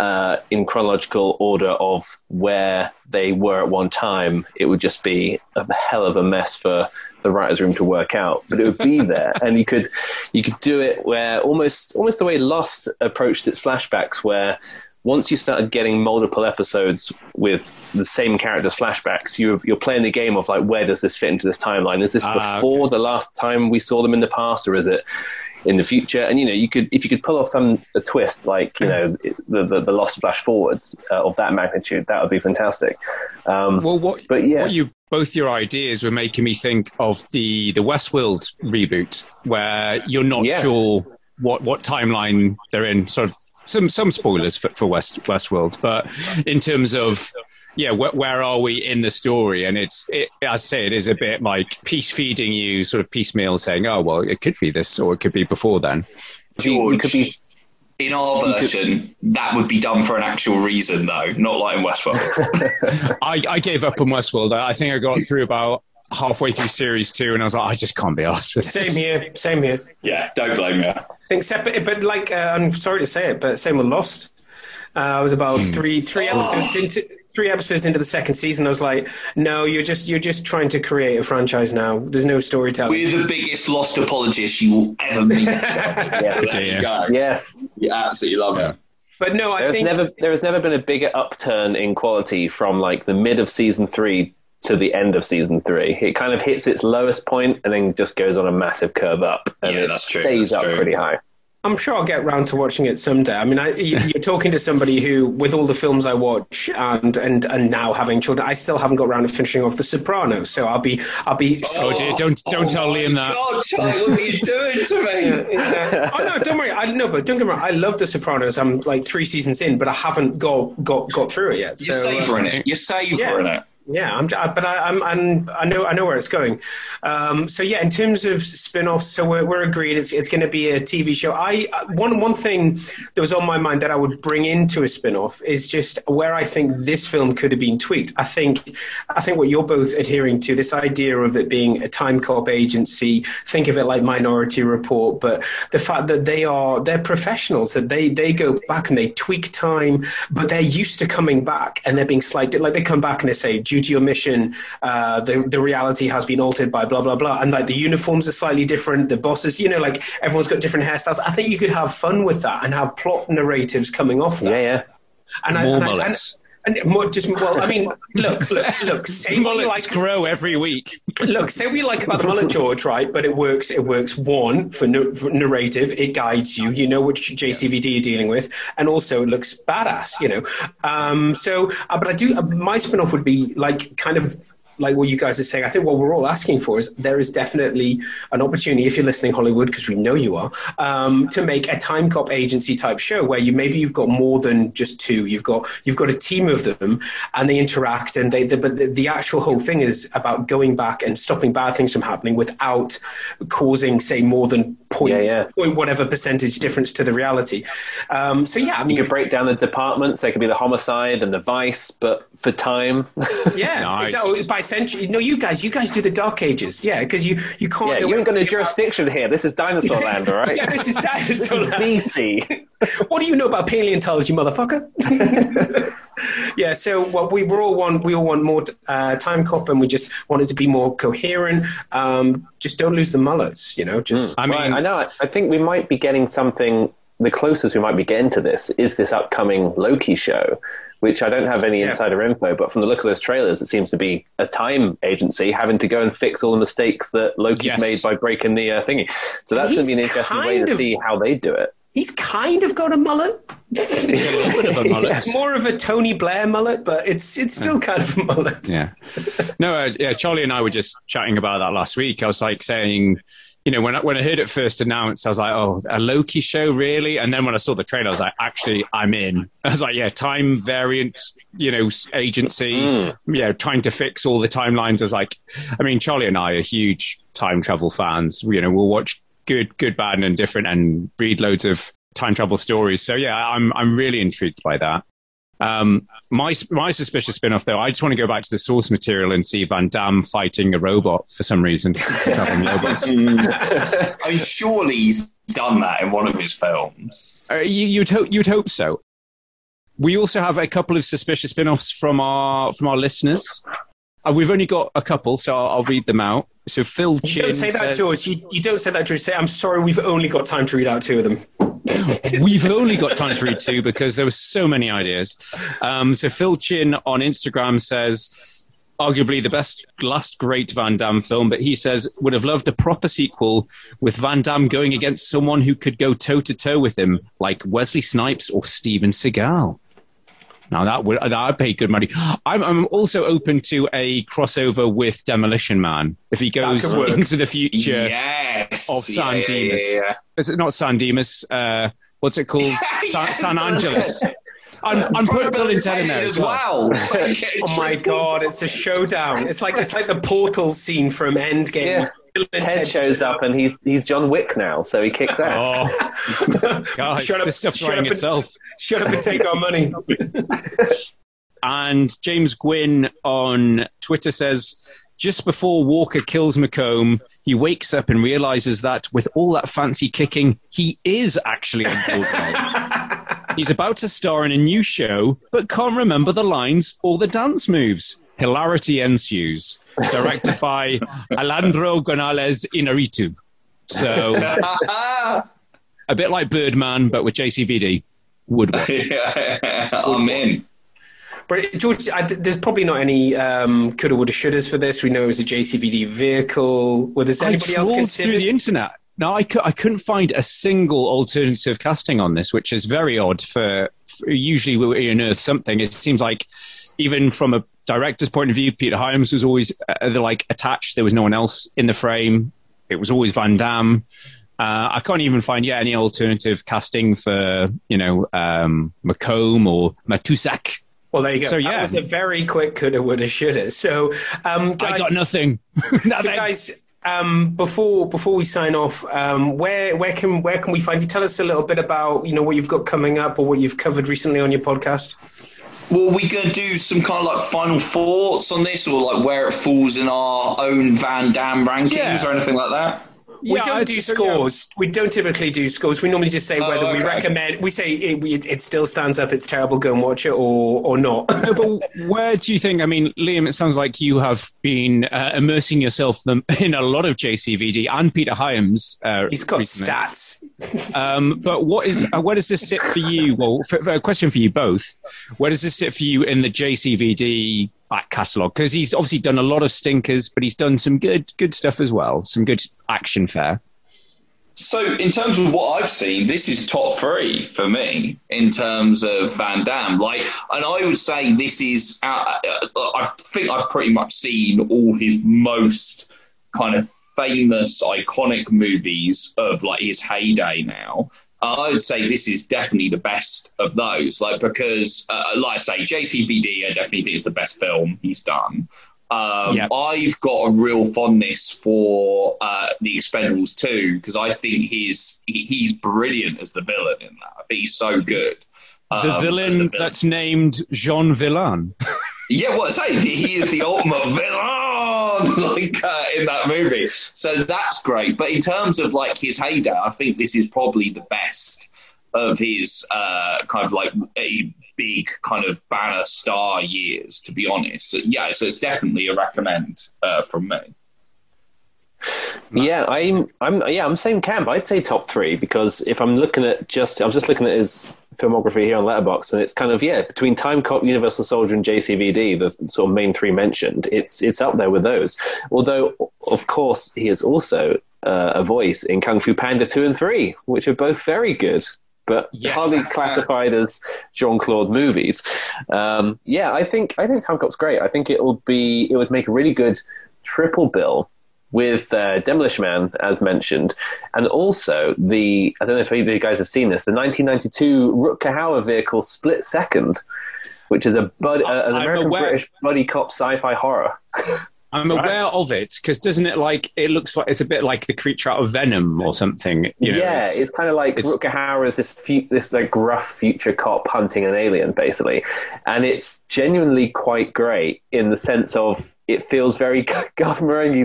uh, in chronological order of where they were at one time, it would just be a hell of a mess for the writers' room to work out. But it would be there, and you could you could do it where almost almost the way Lost approached its flashbacks, where once you started getting multiple episodes with the same characters' flashbacks, you're, you're playing the game of like, where does this fit into this timeline? Is this Ah, before the last time we saw them in the past, or is it in the future? And you know, you could if you could pull off some a twist like you know the the, the lost flash forwards uh, of that magnitude, that would be fantastic. Um, well, what? But yeah, what you both your ideas were making me think of the the Westworld reboot, where you're not Yeah. sure what what timeline they're in. Sort of some some spoilers for, for West Westworld, but in terms of yeah, wh- where are we in the story? And it's it, as I say, it is a bit like piece feeding you, sort of piecemeal, saying, oh well, it could be this or it could be before then. George, in our version, that would be done for an actual reason, though, not like in Westworld. I, I gave up on Westworld. I think I got through about halfway through series two, and I was like, I just can't be asked with Same this. here. Same here. yeah, don't blame me. I Think separate, but like uh, I'm sorry to say it, but same with Lost. Uh, I was about three three episodes into three episodes into the second season. I was like, no, you're just you're just trying to create a franchise now. There's no storytelling. We're the biggest Lost apologists you will ever meet. so there you go. Yes. You absolutely love it. But no, I There's think never there has never been a bigger upturn in quality from like the mid of season three to the end of season three. It kind of hits its lowest point and then just goes on a massive curve up, and Yeah, it true, stays that's up true. pretty high. I'm sure I'll get round to watching it someday. I mean, I, you- you're talking to somebody who, with all the films I watch and and and now having children, I still haven't got round to finishing off The Sopranos. So I'll be I'll be. Oh dear, don't don't tell Liam that. God, Charlie, what are you doing to me? Yeah. oh no, don't worry. I no, but don't get me wrong. I love The Sopranos. I'm like three seasons in, but I haven't got got got through it yet. You're so, uh, savouring it. You're savouring it. Yeah, I'm, but I, I'm, I'm, I know, I know where it's going. Um, so yeah, in terms of spin-offs, so we're, we're agreed it's, it's going to be a TV show. I uh, one one thing that was on my mind that I would bring into a spin-off is just where I think this film could have been tweaked. I think, I think what you're both adhering to this idea of it being a time cop agency. Think of it like Minority Report, but the fact that they are they're professionals that they they go back and they tweak time, but they're used to coming back and they're being slighted. Like they come back and they say, due to your mission, uh, the the reality has been altered by blah blah blah, and like the uniforms are slightly different. The bosses, you know, like everyone's got different hairstyles. I think you could have fun with that and have plot narratives coming off that. Yeah, yeah. And I, More and I- mullets. And more, just well, I mean, look, look, look. Say Mullets like. grow every week. Look, say we like about the mullet, George, right? But it works. It works. One for, nar- for narrative, it guides you. You know which JCVD you're dealing with, and also it looks badass. You know. Um, so, uh, but I do. Uh, my spin-off would be like kind of like what you guys are saying, I think what we're all asking for is there is definitely an opportunity, if you're listening, Hollywood, because we know you are, um, to make a time cop agency type show where you maybe you've got more than just two. You've got you've got a team of them, and they interact, and they. The, but the, the actual whole thing is about going back and stopping bad things from happening without causing, say, more than point, Yeah, yeah. point whatever percentage difference to the reality. Um, so yeah, I mean, You could break down the departments. There could be the homicide and the vice, but for time. yeah, Nice. exactly. By century, no, you guys, you guys do the Dark Ages, yeah, because you you can't. yeah, you ain't got no jurisdiction here. This is dinosaur land, all right? Yeah, this is dinosaur This is land. BC. What do you know about paleontology, motherfucker? yeah, so what we were all want, we all want more uh, time cop, and we just wanted to be more coherent. Um, just don't lose the mullets, you know. Just I mean, I know. I- I think we might be getting something. The closest we might be getting to this is this upcoming Loki show, which I don't have any Yeah. insider info, but from the look of those trailers, it seems to be a time agency having to go and fix all the mistakes that Loki's Yes. made by breaking the uh, thingy. So that's going to be an interesting way kind to of- see how they do it. he's kind of got a mullet. a little bit of a mullet. It's more of a Tony Blair mullet, but it's it's still kind of a mullet. Yeah. No, uh, yeah, Charlie and I were just chatting about that last week. I was like saying, you know, when I, when I heard it first announced, I was like, oh, a Loki show, really? And then when I saw the trailer, I was like, actually, I'm in. I was like, yeah, time variant, you know, agency, Mm. you know, trying to fix all the timelines. I was like, I mean, Charlie and I are huge time travel fans. You know, we'll watch good, good, bad, and different and read loads of time travel stories. So yeah, I'm I'm really intrigued by that. Um, my my suspicious spin-off, though, I just want to go back to the source material and see Van Damme fighting a robot for some reason. I mean, surely he's done that in one of his films. Uh, you, you'd hope you'd hope so. We also have a couple of suspicious spin-offs from our from our listeners. Uh, we've only got a couple, so I'll, I'll read them out. So Phil You Chin don't say that, says- George. You, you don't say that, George. Say, I'm sorry, we've only got time to read out two of them. We've only got time to read two because there were so many ideas. Um, so Phil Chin on Instagram says, arguably the best last great Van Damme film, but he says would have loved a proper sequel with Van Damme going against someone who could go toe to toe with him, like Wesley Snipes or Steven Seagal. Now that would that would pay good money. I'm, I'm also open to a crossover with Demolition Man if he goes into the future Yes. of San yeah, Dimas. yeah, yeah. Is it not San Dimas? Uh, what's it called? San, Yeah, San that's Angeles. I'm, I'm putting Bill and Ted in there as as well. well. Oh my god, it's a showdown. It's like it's like the portal scene from Endgame. Yeah. Bill and Ted shows up and he's he's John Wick now, so he kicks out. Oh, gosh, Shut up, this stuff's shut writing up and- itself. Shut up and take our money. And James Gwynn on Twitter says, just before Walker kills McComb, he wakes up and realizes that with all that fancy kicking, he is actually on Broadway. He's about to star in a new show, but can't remember the lines or the dance moves. Hilarity ensues. Directed by Alejandro Gonzalez Inarritu. So, a bit like Birdman, but with JCVD. Would work. I'm in. But George, I, there's probably not any um, coulda, woulda, shouldas for this. We know it was a JCVD vehicle. Well, I anybody else trawled consider? through the internet. No, I, cou- I couldn't find a single alternative casting on this, which is very odd. For, for usually we unearth something. It seems like even from a director's point of view, Peter Hyams was always uh, like attached. There was no one else in the frame. It was always Van Damme. Uh, I can't even find yet any alternative casting for you know um, McComb or Matuzak. Well, there you go. So That was a very quick coulda, woulda, shoulda. So, um, guys, I got nothing. So guys, um, before before we sign off, um, where where can where can we find you? Tell us a little bit about you know what you've got coming up or what you've covered recently on your podcast. Well, we're going to do some kind of like final thoughts on this, or like where it falls in our own Van Damme rankings, Yeah. or anything like that? We Yeah, don't do scores. We don't typically do scores. We normally just say Oh, whether we recommend. We say it, it, it still stands up. It's terrible. Go and watch it, or or not. No, but where do you think? I mean, Liam, it sounds like you have been uh, immersing yourself in a lot of JCVD and Peter Hyams. Uh, He's got recently. stats. Um, but what is uh, where does this sit for you? Well, for, for a question for you both. Where does this sit for you in the JCVD back catalogue? Because he's obviously done a lot of stinkers, but he's done some good good stuff as well. Some good action fare. So, in terms of what I've seen, this is top three for me in terms of Van Damme. Like, and I would say this is. Uh, uh, I think I've pretty much seen all his most kind of famous, iconic movies of like his heyday now. I would say this is definitely the best of those. Like because, uh, like I say, JCVD, I definitely think is the best film he's done. Um, yep. I've got a real fondness for uh, the Expendables too because I think he's he, he's brilliant as the villain in that. I think he's so good. Um, the, villain the, villain that's named Jean Villain. yeah, what I say, he is the ultimate villain, like uh, in that movie. So that's great. But in terms of like his heyday, I think this is probably the best of his uh, kind of like a big kind of banner star years, to be honest. Yeah, so it's definitely a recommend uh, from me. Yeah, I'm, I'm, yeah, I'm same camp. I'd say top three because if I'm looking at just, I'm just looking at his filmography here on Letterboxd, and it's kind of yeah between Time Cop, Universal Soldier, and JCVD, the sort of main three mentioned. It's it's up there with those. Although, of course, he is also uh, a voice in Kung Fu Panda two and three, which are both very good but yes. hardly classified as Jean Claude movies. Um, yeah, I think I think Time Cop's great. I think it will be it would make a really good triple bill with uh, Demolition Man, as mentioned, and also the I don't know if any of you guys have seen this, the 1992 Rutger Hauer vehicle Split Second, which is a bud, uh, an American British buddy cop sci-fi horror. I'm aware right. of it because doesn't it like it looks like it's a bit like the creature out of Venom or something? You know, yeah, it's, it's kind of like Rutger Hauer is this fu- this like gruff future cop hunting an alien basically, and it's genuinely quite great in the sense of it feels very Garth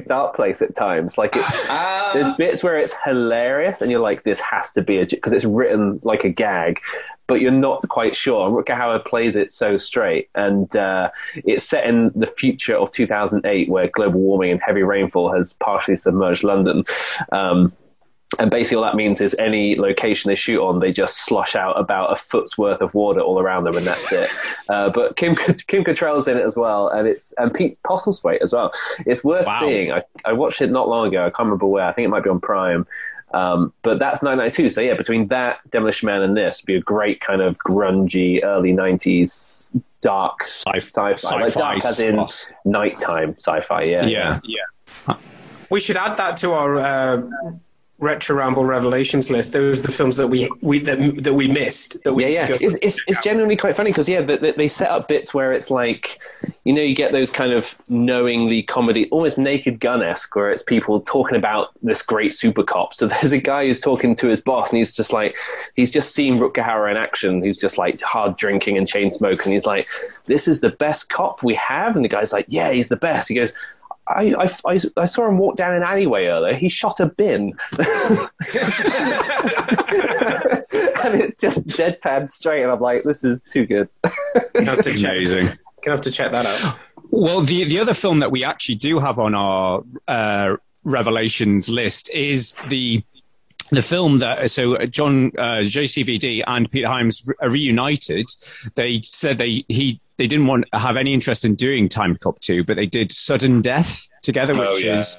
Dark Place at times. Like it's uh, there's bits where it's hilarious and you're like this has to be a because it's written like a gag, but you're not quite sure. Rutger Hauer plays it so straight, and uh, it's set in the future of 2008, where global warming and heavy rainfall has partially submerged London. Um, and basically, all that means is any location they shoot on, they just slosh out about a foot's worth of water all around them, and that's it. Uh, but Kim Kim Cattrall's in it as well, and it's and Pete Postlethwaite as well. It's worth wow. seeing. I, I watched it not long ago. I can't remember where. I think it might be on Prime. Um, but that's 1992. So yeah, between that Demolition Man and this, would be a great kind of grungy early 90s dark sci- fi sci-fi. Like dark as in nighttime sci-fi. Yeah. Yeah. Yeah. We should add that to our. Uh, retro ramble revelations list those are the films that we, we that, that we missed that we yeah yeah. it's, it's, it's genuinely quite funny because yeah they, they set up bits where it's like you know you get those kind of knowingly comedy almost naked gun-esque where it's people talking about this great super cop. So there's a guy who's talking to his boss and he's just like he's just seen Rutger Hauer in action. Who's just like hard drinking and chain smoking. He's like this is the best cop we have? And the guy's like yeah he's the best. He goes I, I, I, saw him walk down an alleyway earlier. He shot a bin. and it's just deadpan straight. And I'm like, this is too good. have to Amazing. Check, Gonna have to check that out. Well, the, the other film that we actually do have on our uh, Revelations list is the the film that so John uh, JCVD and Peter Hyams re- reunited. They said they he they didn't want have any interest in doing Time Cop 2, but they did Sudden Death together, oh, which oh, yeah. is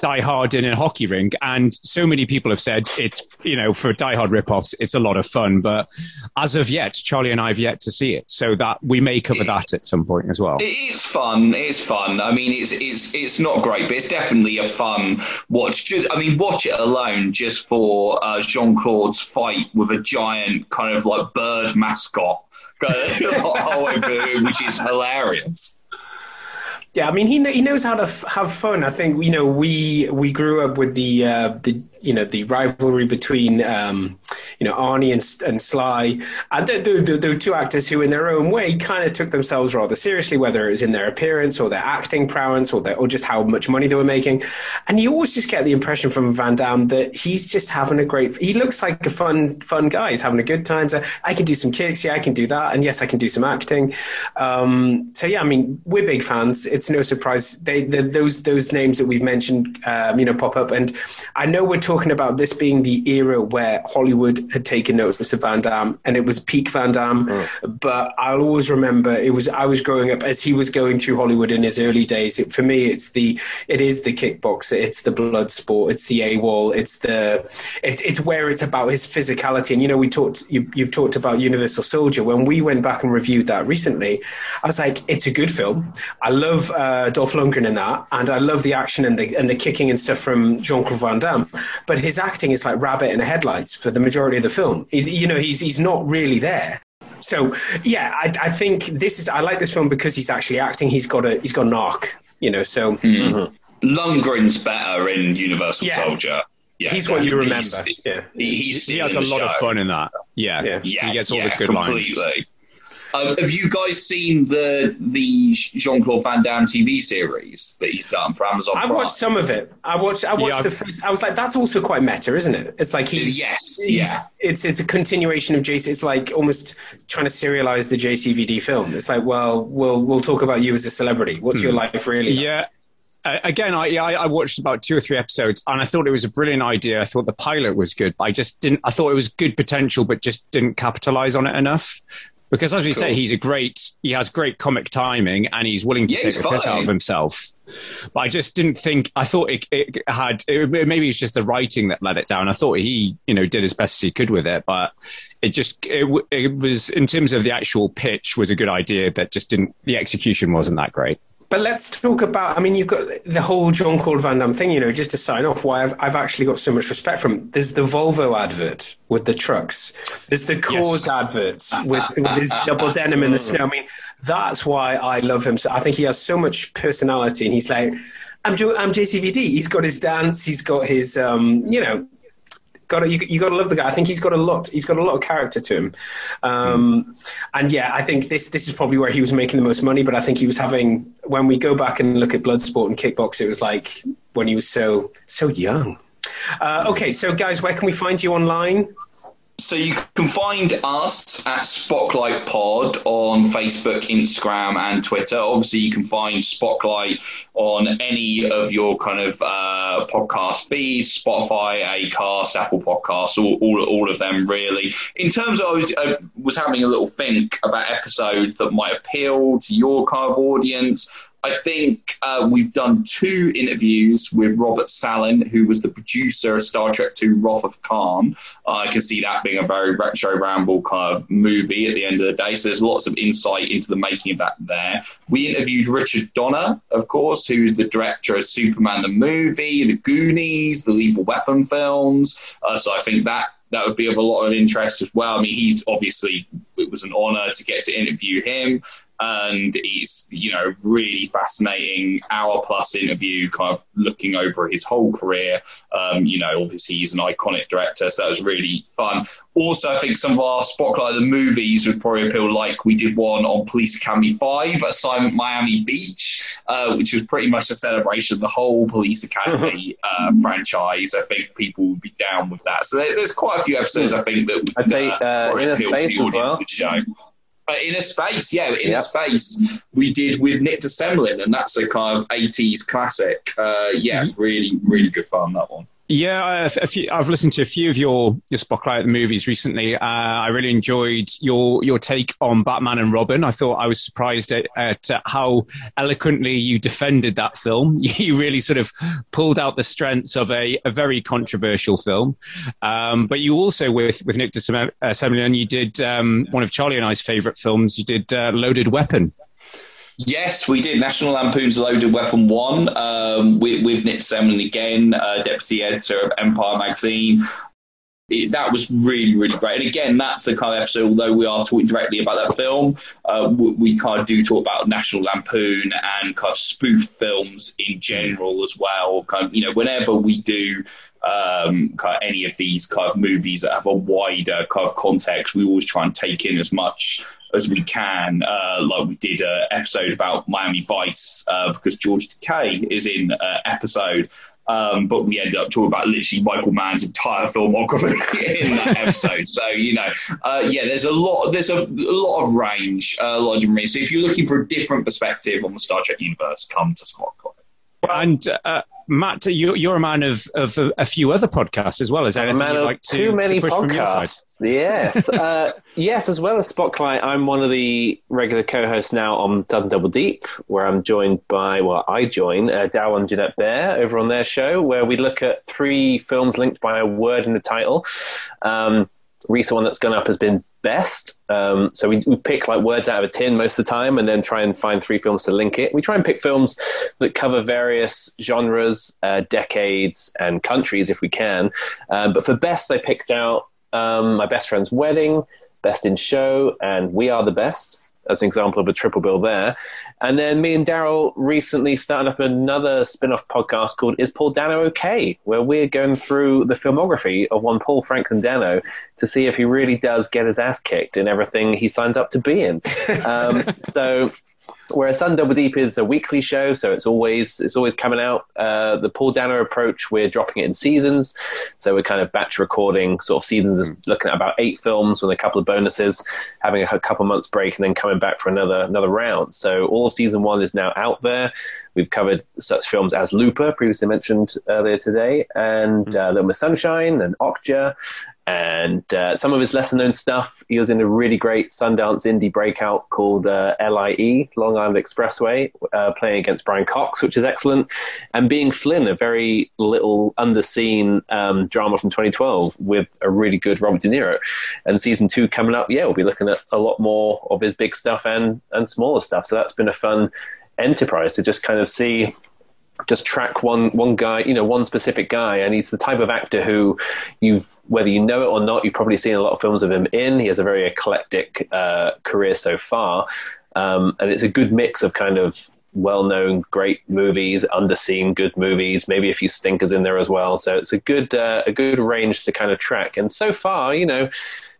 Die Hard in a hockey rink. And so many people have said it's, you know, for Die Hard ripoffs, it's a lot of fun. But as of yet, Charlie and I have yet to see it. So that we may cover that at some point as well. It's fun. It's fun. I mean, it's, it's, it's not great, but it's definitely a fun watch. Just, I mean, watch it alone just for uh, Jean Claude's fight with a giant kind of like bird mascot which is hilarious. Yeah, I mean he he knows how to f- have fun. I think you know we we grew up with the uh, the you know the rivalry between um, you know Arnie and, and Sly, and the, the, the, two actors who, in their own way, kind of took themselves rather seriously, whether it was in their appearance or their acting prowess or their, or just how much money they were making. And you always just get the impression from Van Damme that he's just having a great. He looks like a fun fun guy. He's having a good time. So I can do some kicks, yeah, I can do that, and yes, I can do some acting. Um, so yeah, I mean, we're big fans. It's no surprise they, the, those those names that we've mentioned, um, you know, pop up. And I know we're talking about this being the era where Hollywood had taken notice of Van Damme, and it was peak Van Damme. Mm. But I'll always remember it was I was growing up as he was going through Hollywood in his early days. It, for me, it's the it is the kickboxer, it's the blood sport, it's the AWOL, it's the it's it's where it's about his physicality. And you know, we talked you you talked about Universal Soldier when we went back and reviewed that recently. I was like, it's a good film. I love uh, Dolph Lundgren in that, and I love the action and the and the kicking and stuff from Jean Claude Van Damme. But his acting is like rabbit in the headlights for the majority of the film. He's, you know, he's he's not really there. So yeah, I, I think this is I like this film because he's actually acting. He's got a he's got an arc. You know, so. Mm-hmm. Lundgren's better in Universal Yeah. Soldier. Yeah, He's what you remember. He's, Yeah. he, he's He has a stealing the lot of fun in that. Yeah, Yeah, he gets all yeah, the good lines. Completely. Um, have you guys seen the the Jean Claude Van Damme TV series that he's done for Amazon? I've Prime? watched some of it. I watched. I watched Yeah, the first. I was like, that's also quite meta, isn't it? It's like he's Yes, he's- yeah. It's it's a continuation of JC. It's like almost trying to serialize the JCVD film. It's like, well, we'll we'll talk about you as a celebrity. What's your Hmm. life really? Yeah. Uh, again, I, yeah, I I watched about two or three episodes, and I thought it was a brilliant idea. I thought the pilot was good, but I just didn't. I thought it was good potential, but just didn't capitalize on it enough. Because as we say, he's a great. He has great comic timing, and he's willing to Yeah, take he's the piss out of himself. But I just didn't think. I thought it, it had. It, maybe it's just the writing that let it down. I thought he, you know, did as best as he could with it, but it just it, it was in terms of the actual pitch was a good idea. That just didn't. The execution wasn't that great. But let's talk about. I mean, you've got the whole John Claude Van Damme thing. You know, just to sign off, why I've, I've actually got so much respect from. him. There's the Volvo advert with the trucks. There's the Coors adverts with, with his double denim in the snow. I mean, that's why I love him. So I think he has so much personality, and he's like, I'm I'm JCVD. He's got his dance. He's got his, um, you know. Got you, you got to love the guy. I think he's got a lot. He's got a lot of character to him, um, and yeah, I think this this is probably where he was making the most money. But I think he was having when we go back and look at Bloodsport and Kickbox, it was like when he was so so young. Uh, okay, so guys, where can we find you online? So you can find us at Spotlight Pod on Facebook, Instagram, and Twitter. Obviously, you can find Spotlight on any of your kind of uh, podcast feeds: Spotify, Acast, Apple Podcasts, all, all, all of them really. In terms of, I was, I was having a little think about episodes that might appeal to your kind of audience. I think uh, we've done two interviews with Robert Sallin, who was the producer of Star Trek II Wrath of Khan. Uh, I can see that being a very retro ramble kind of movie at the end of the day. So there's lots of insight into the making of that there. We interviewed Richard Donner, of course, who's the director of Superman the movie, The Goonies, the Lethal Weapon films. Uh, so I think that that would be of a lot of interest as well. I mean, he's obviously it was an honour to get to interview him, and he's you know really fascinating hour plus interview, kind of looking over his whole career. Um, you know, obviously he's an iconic director, so that was really fun. Also, I think some of our spotlight of the movies would probably appeal, like we did one on Police Academy Five, Assignment Miami Beach, uh, which was pretty much a celebration of the whole Police Academy uh, franchise. I think people would be down with that. So there, there's quite a few episodes I think that would I'd say, uh, uh, appeal to Space the audience well. the show. Uh, Inner Space, yeah, Inner Yep. Space we did with Nick de Semlyen, and that's a kind of 80s classic. Uh, yeah, really, really good fun, that one. Yeah, few, I've listened to a few of your your spotlight movies recently. Uh, I really enjoyed your your take on Batman and Robin. I thought I was surprised at, at uh, how eloquently you defended that film. You really sort of pulled out the strengths of a, a very controversial film. Um, but you also, with with Nick de Semlyen, you did um, one of Charlie and I's favorite films. You did uh, Loaded Weapon. Yes, we did. National Lampoon's Loaded Weapon 1 um, with, with Nick Semlyen again, uh, deputy editor of Empire magazine. It, that was really, really great. And again, that's the kind of episode, although we are talking directly about that film, uh, we, we kind of do talk about National Lampoon and kind of spoof films in general as well. Kind of, you know, whenever we do um, kind of any of these kind of movies that have a wider kind of context. We always try and take in as much as we can. Uh, like we did an episode about Miami Vice uh, because George Takei is in uh, episode. Um, but we ended up talking about literally Michael Mann's entire filmography in that episode. so you know, uh, yeah, there's a lot, there's a, a lot of range, uh, a lot of different. So if you're looking for a different perspective on the Star Trek universe, come to Spotlight. And uh, Matt, you, you're a man of, of a, a few other podcasts as well. Is there a anything man you'd of like to, too many to push from your side? Yes, uh, yes. As well as Spotlight, I'm one of the regular co-hosts now on Done Double Deep, where I'm joined by, well, I join uh, Darryl and Jeanette Bear over on their show, where we look at three films linked by a word in the title. Um, recent one that's gone up has been best. Um, so we, we pick like words out of a tin most of the time, and then try and find three films to link it. We try and pick films that cover various genres, uh, decades, and countries if we can. Um, but for best, I picked out um, My Best Friend's Wedding, Best in Show, and We Are the Best as an example of a triple bill there. And then me and Daryl recently started up another spin off podcast called Is Paul Dano OK? where we're going through the filmography of one Paul Franklin Dano to see if he really does get his ass kicked in everything he signs up to be in. Um, so Whereas Sun Double Deep is a weekly show, so it's always it's always coming out. Uh, the Paul Dano approach, we're dropping it in seasons, so we're kind of batch recording sort of seasons, is looking at about eight films with a couple of bonuses, having a couple months break, and then coming back for another another round. So all of season one is now out there. We've covered such films as Looper, previously mentioned earlier today, and uh, Little Miss Sunshine and Okja, and uh, some of his lesser known stuff. He was in a really great Sundance indie breakout called uh, LIE, Long Island Expressway, uh, playing against Brian Cox, which is excellent, and Being Flynn, a very little underseen um, drama from 2012 with a really good Robert De Niro. And season two coming up, yeah, we'll be looking at a lot more of his big stuff and and smaller stuff. So that's been a fun enterprise to just kind of see just track one one guy, you know, one specific guy, and he's the type of actor who you've whether you know it or not, you've probably seen a lot of films of him in. He has a very eclectic uh, career so far, um, and it's a good mix of kind of well-known great movies, underseen good movies, maybe a few stinkers in there as well. So it's a good uh, a good range to kind of track. And so far, you know.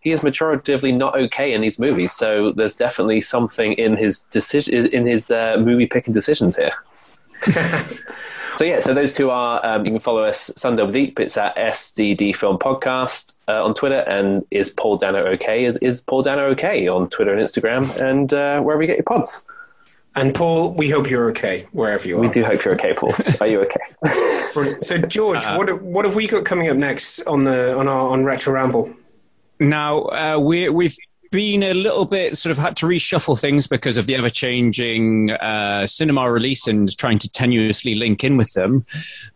He is majoritively not okay in these movies, so there's definitely something in his decision in his uh, movie picking decisions here. so yeah, so those two are. Um, you can follow us Sun Double Deep. It's at SDD Film Podcast uh, on Twitter, and is Paul Dano okay? Is is Paul Dano okay on Twitter and Instagram and uh, wherever you get your pods. And Paul, we hope you're okay wherever you are. We do hope you're okay, Paul. Are you okay? so George, Uh, what what have we got coming up next on the on our on Retro Ramble? Now uh, we we've been a little bit sort of had to reshuffle things because of the ever changing uh, cinema release and trying to tenuously link in with them.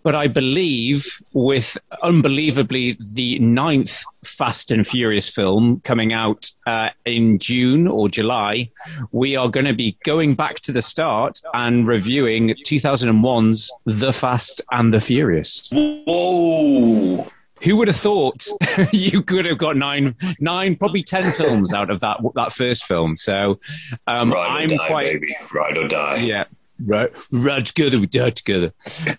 But I believe with unbelievably the ninth Fast and Furious film coming out uh, in June or July, we are going to be going back to the start and reviewing 2001's The Fast and the Furious. Whoa! Who would have thought you could have got nine, nine, probably ten films out of that that first film? So um, Ride or I'm die, quite baby. Ride or die. yeah. Right, right together, we die together.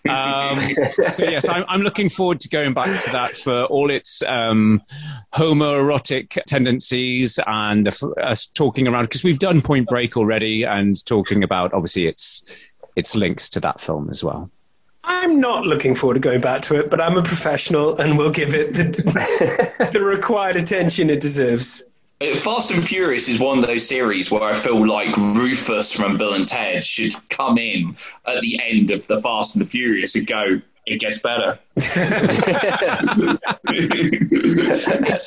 Um, so yes, I'm, I'm looking forward to going back to that for all its um, homoerotic tendencies and us talking around because we've done Point Break already and talking about obviously its its links to that film as well. I'm not looking forward to going back to it, but I'm a professional and will give it the, the required attention it deserves. Uh, Fast and Furious is one of those series where I feel like Rufus from Bill and Ted should come in at the end of the Fast and the Furious and go, it gets better.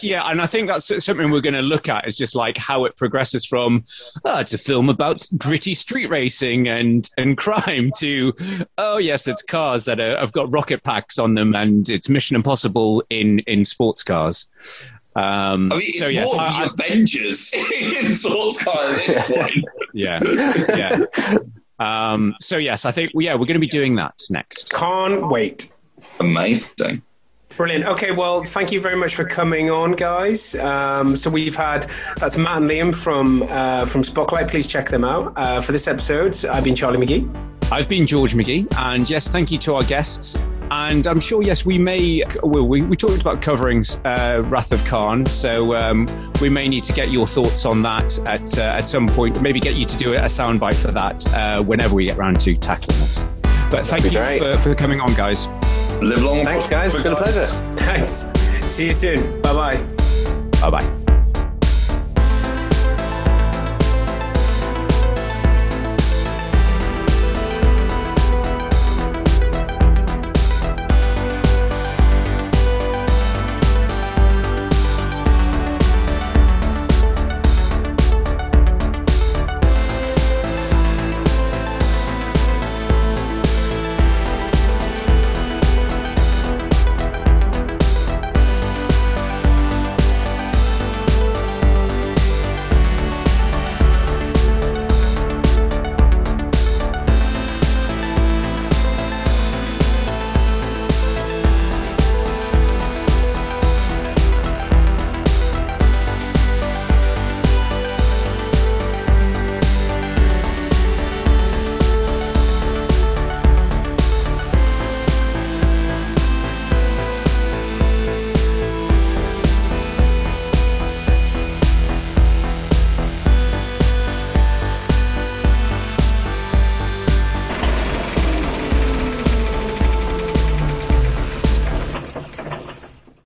Yeah, and I think that's something we're going to look at is just like how it progresses from oh, it's a film about gritty street racing and and crime to oh yes, it's cars that are, have got rocket packs on them and it's Mission Impossible in in sports cars. Um, I mean, it's so yes, I- the Avengers in sports car at this point. yeah, yeah. Um, so yes, I think yeah we're going to be doing that next. Can't wait. Amazing. Brilliant. Okay, well, thank you very much for coming on, guys. Um, so we've had that's Matt and Liam from uh, from Spotlight. Please check them out. Uh, for this episode, I've been Charlie McGee. I've been George McGee, and yes, thank you to our guests And I'm sure, yes, we may. Well, we, we talked about covering uh, Wrath of Khan, so um, we may need to get your thoughts on that at uh, at some point. Maybe get you to do a soundbite for that uh, whenever we get around to tackling it. But thank you for, for, coming on, guys. Live long. Thanks, guys. It's been a pleasure. Thanks. See you soon. Bye bye. Bye bye.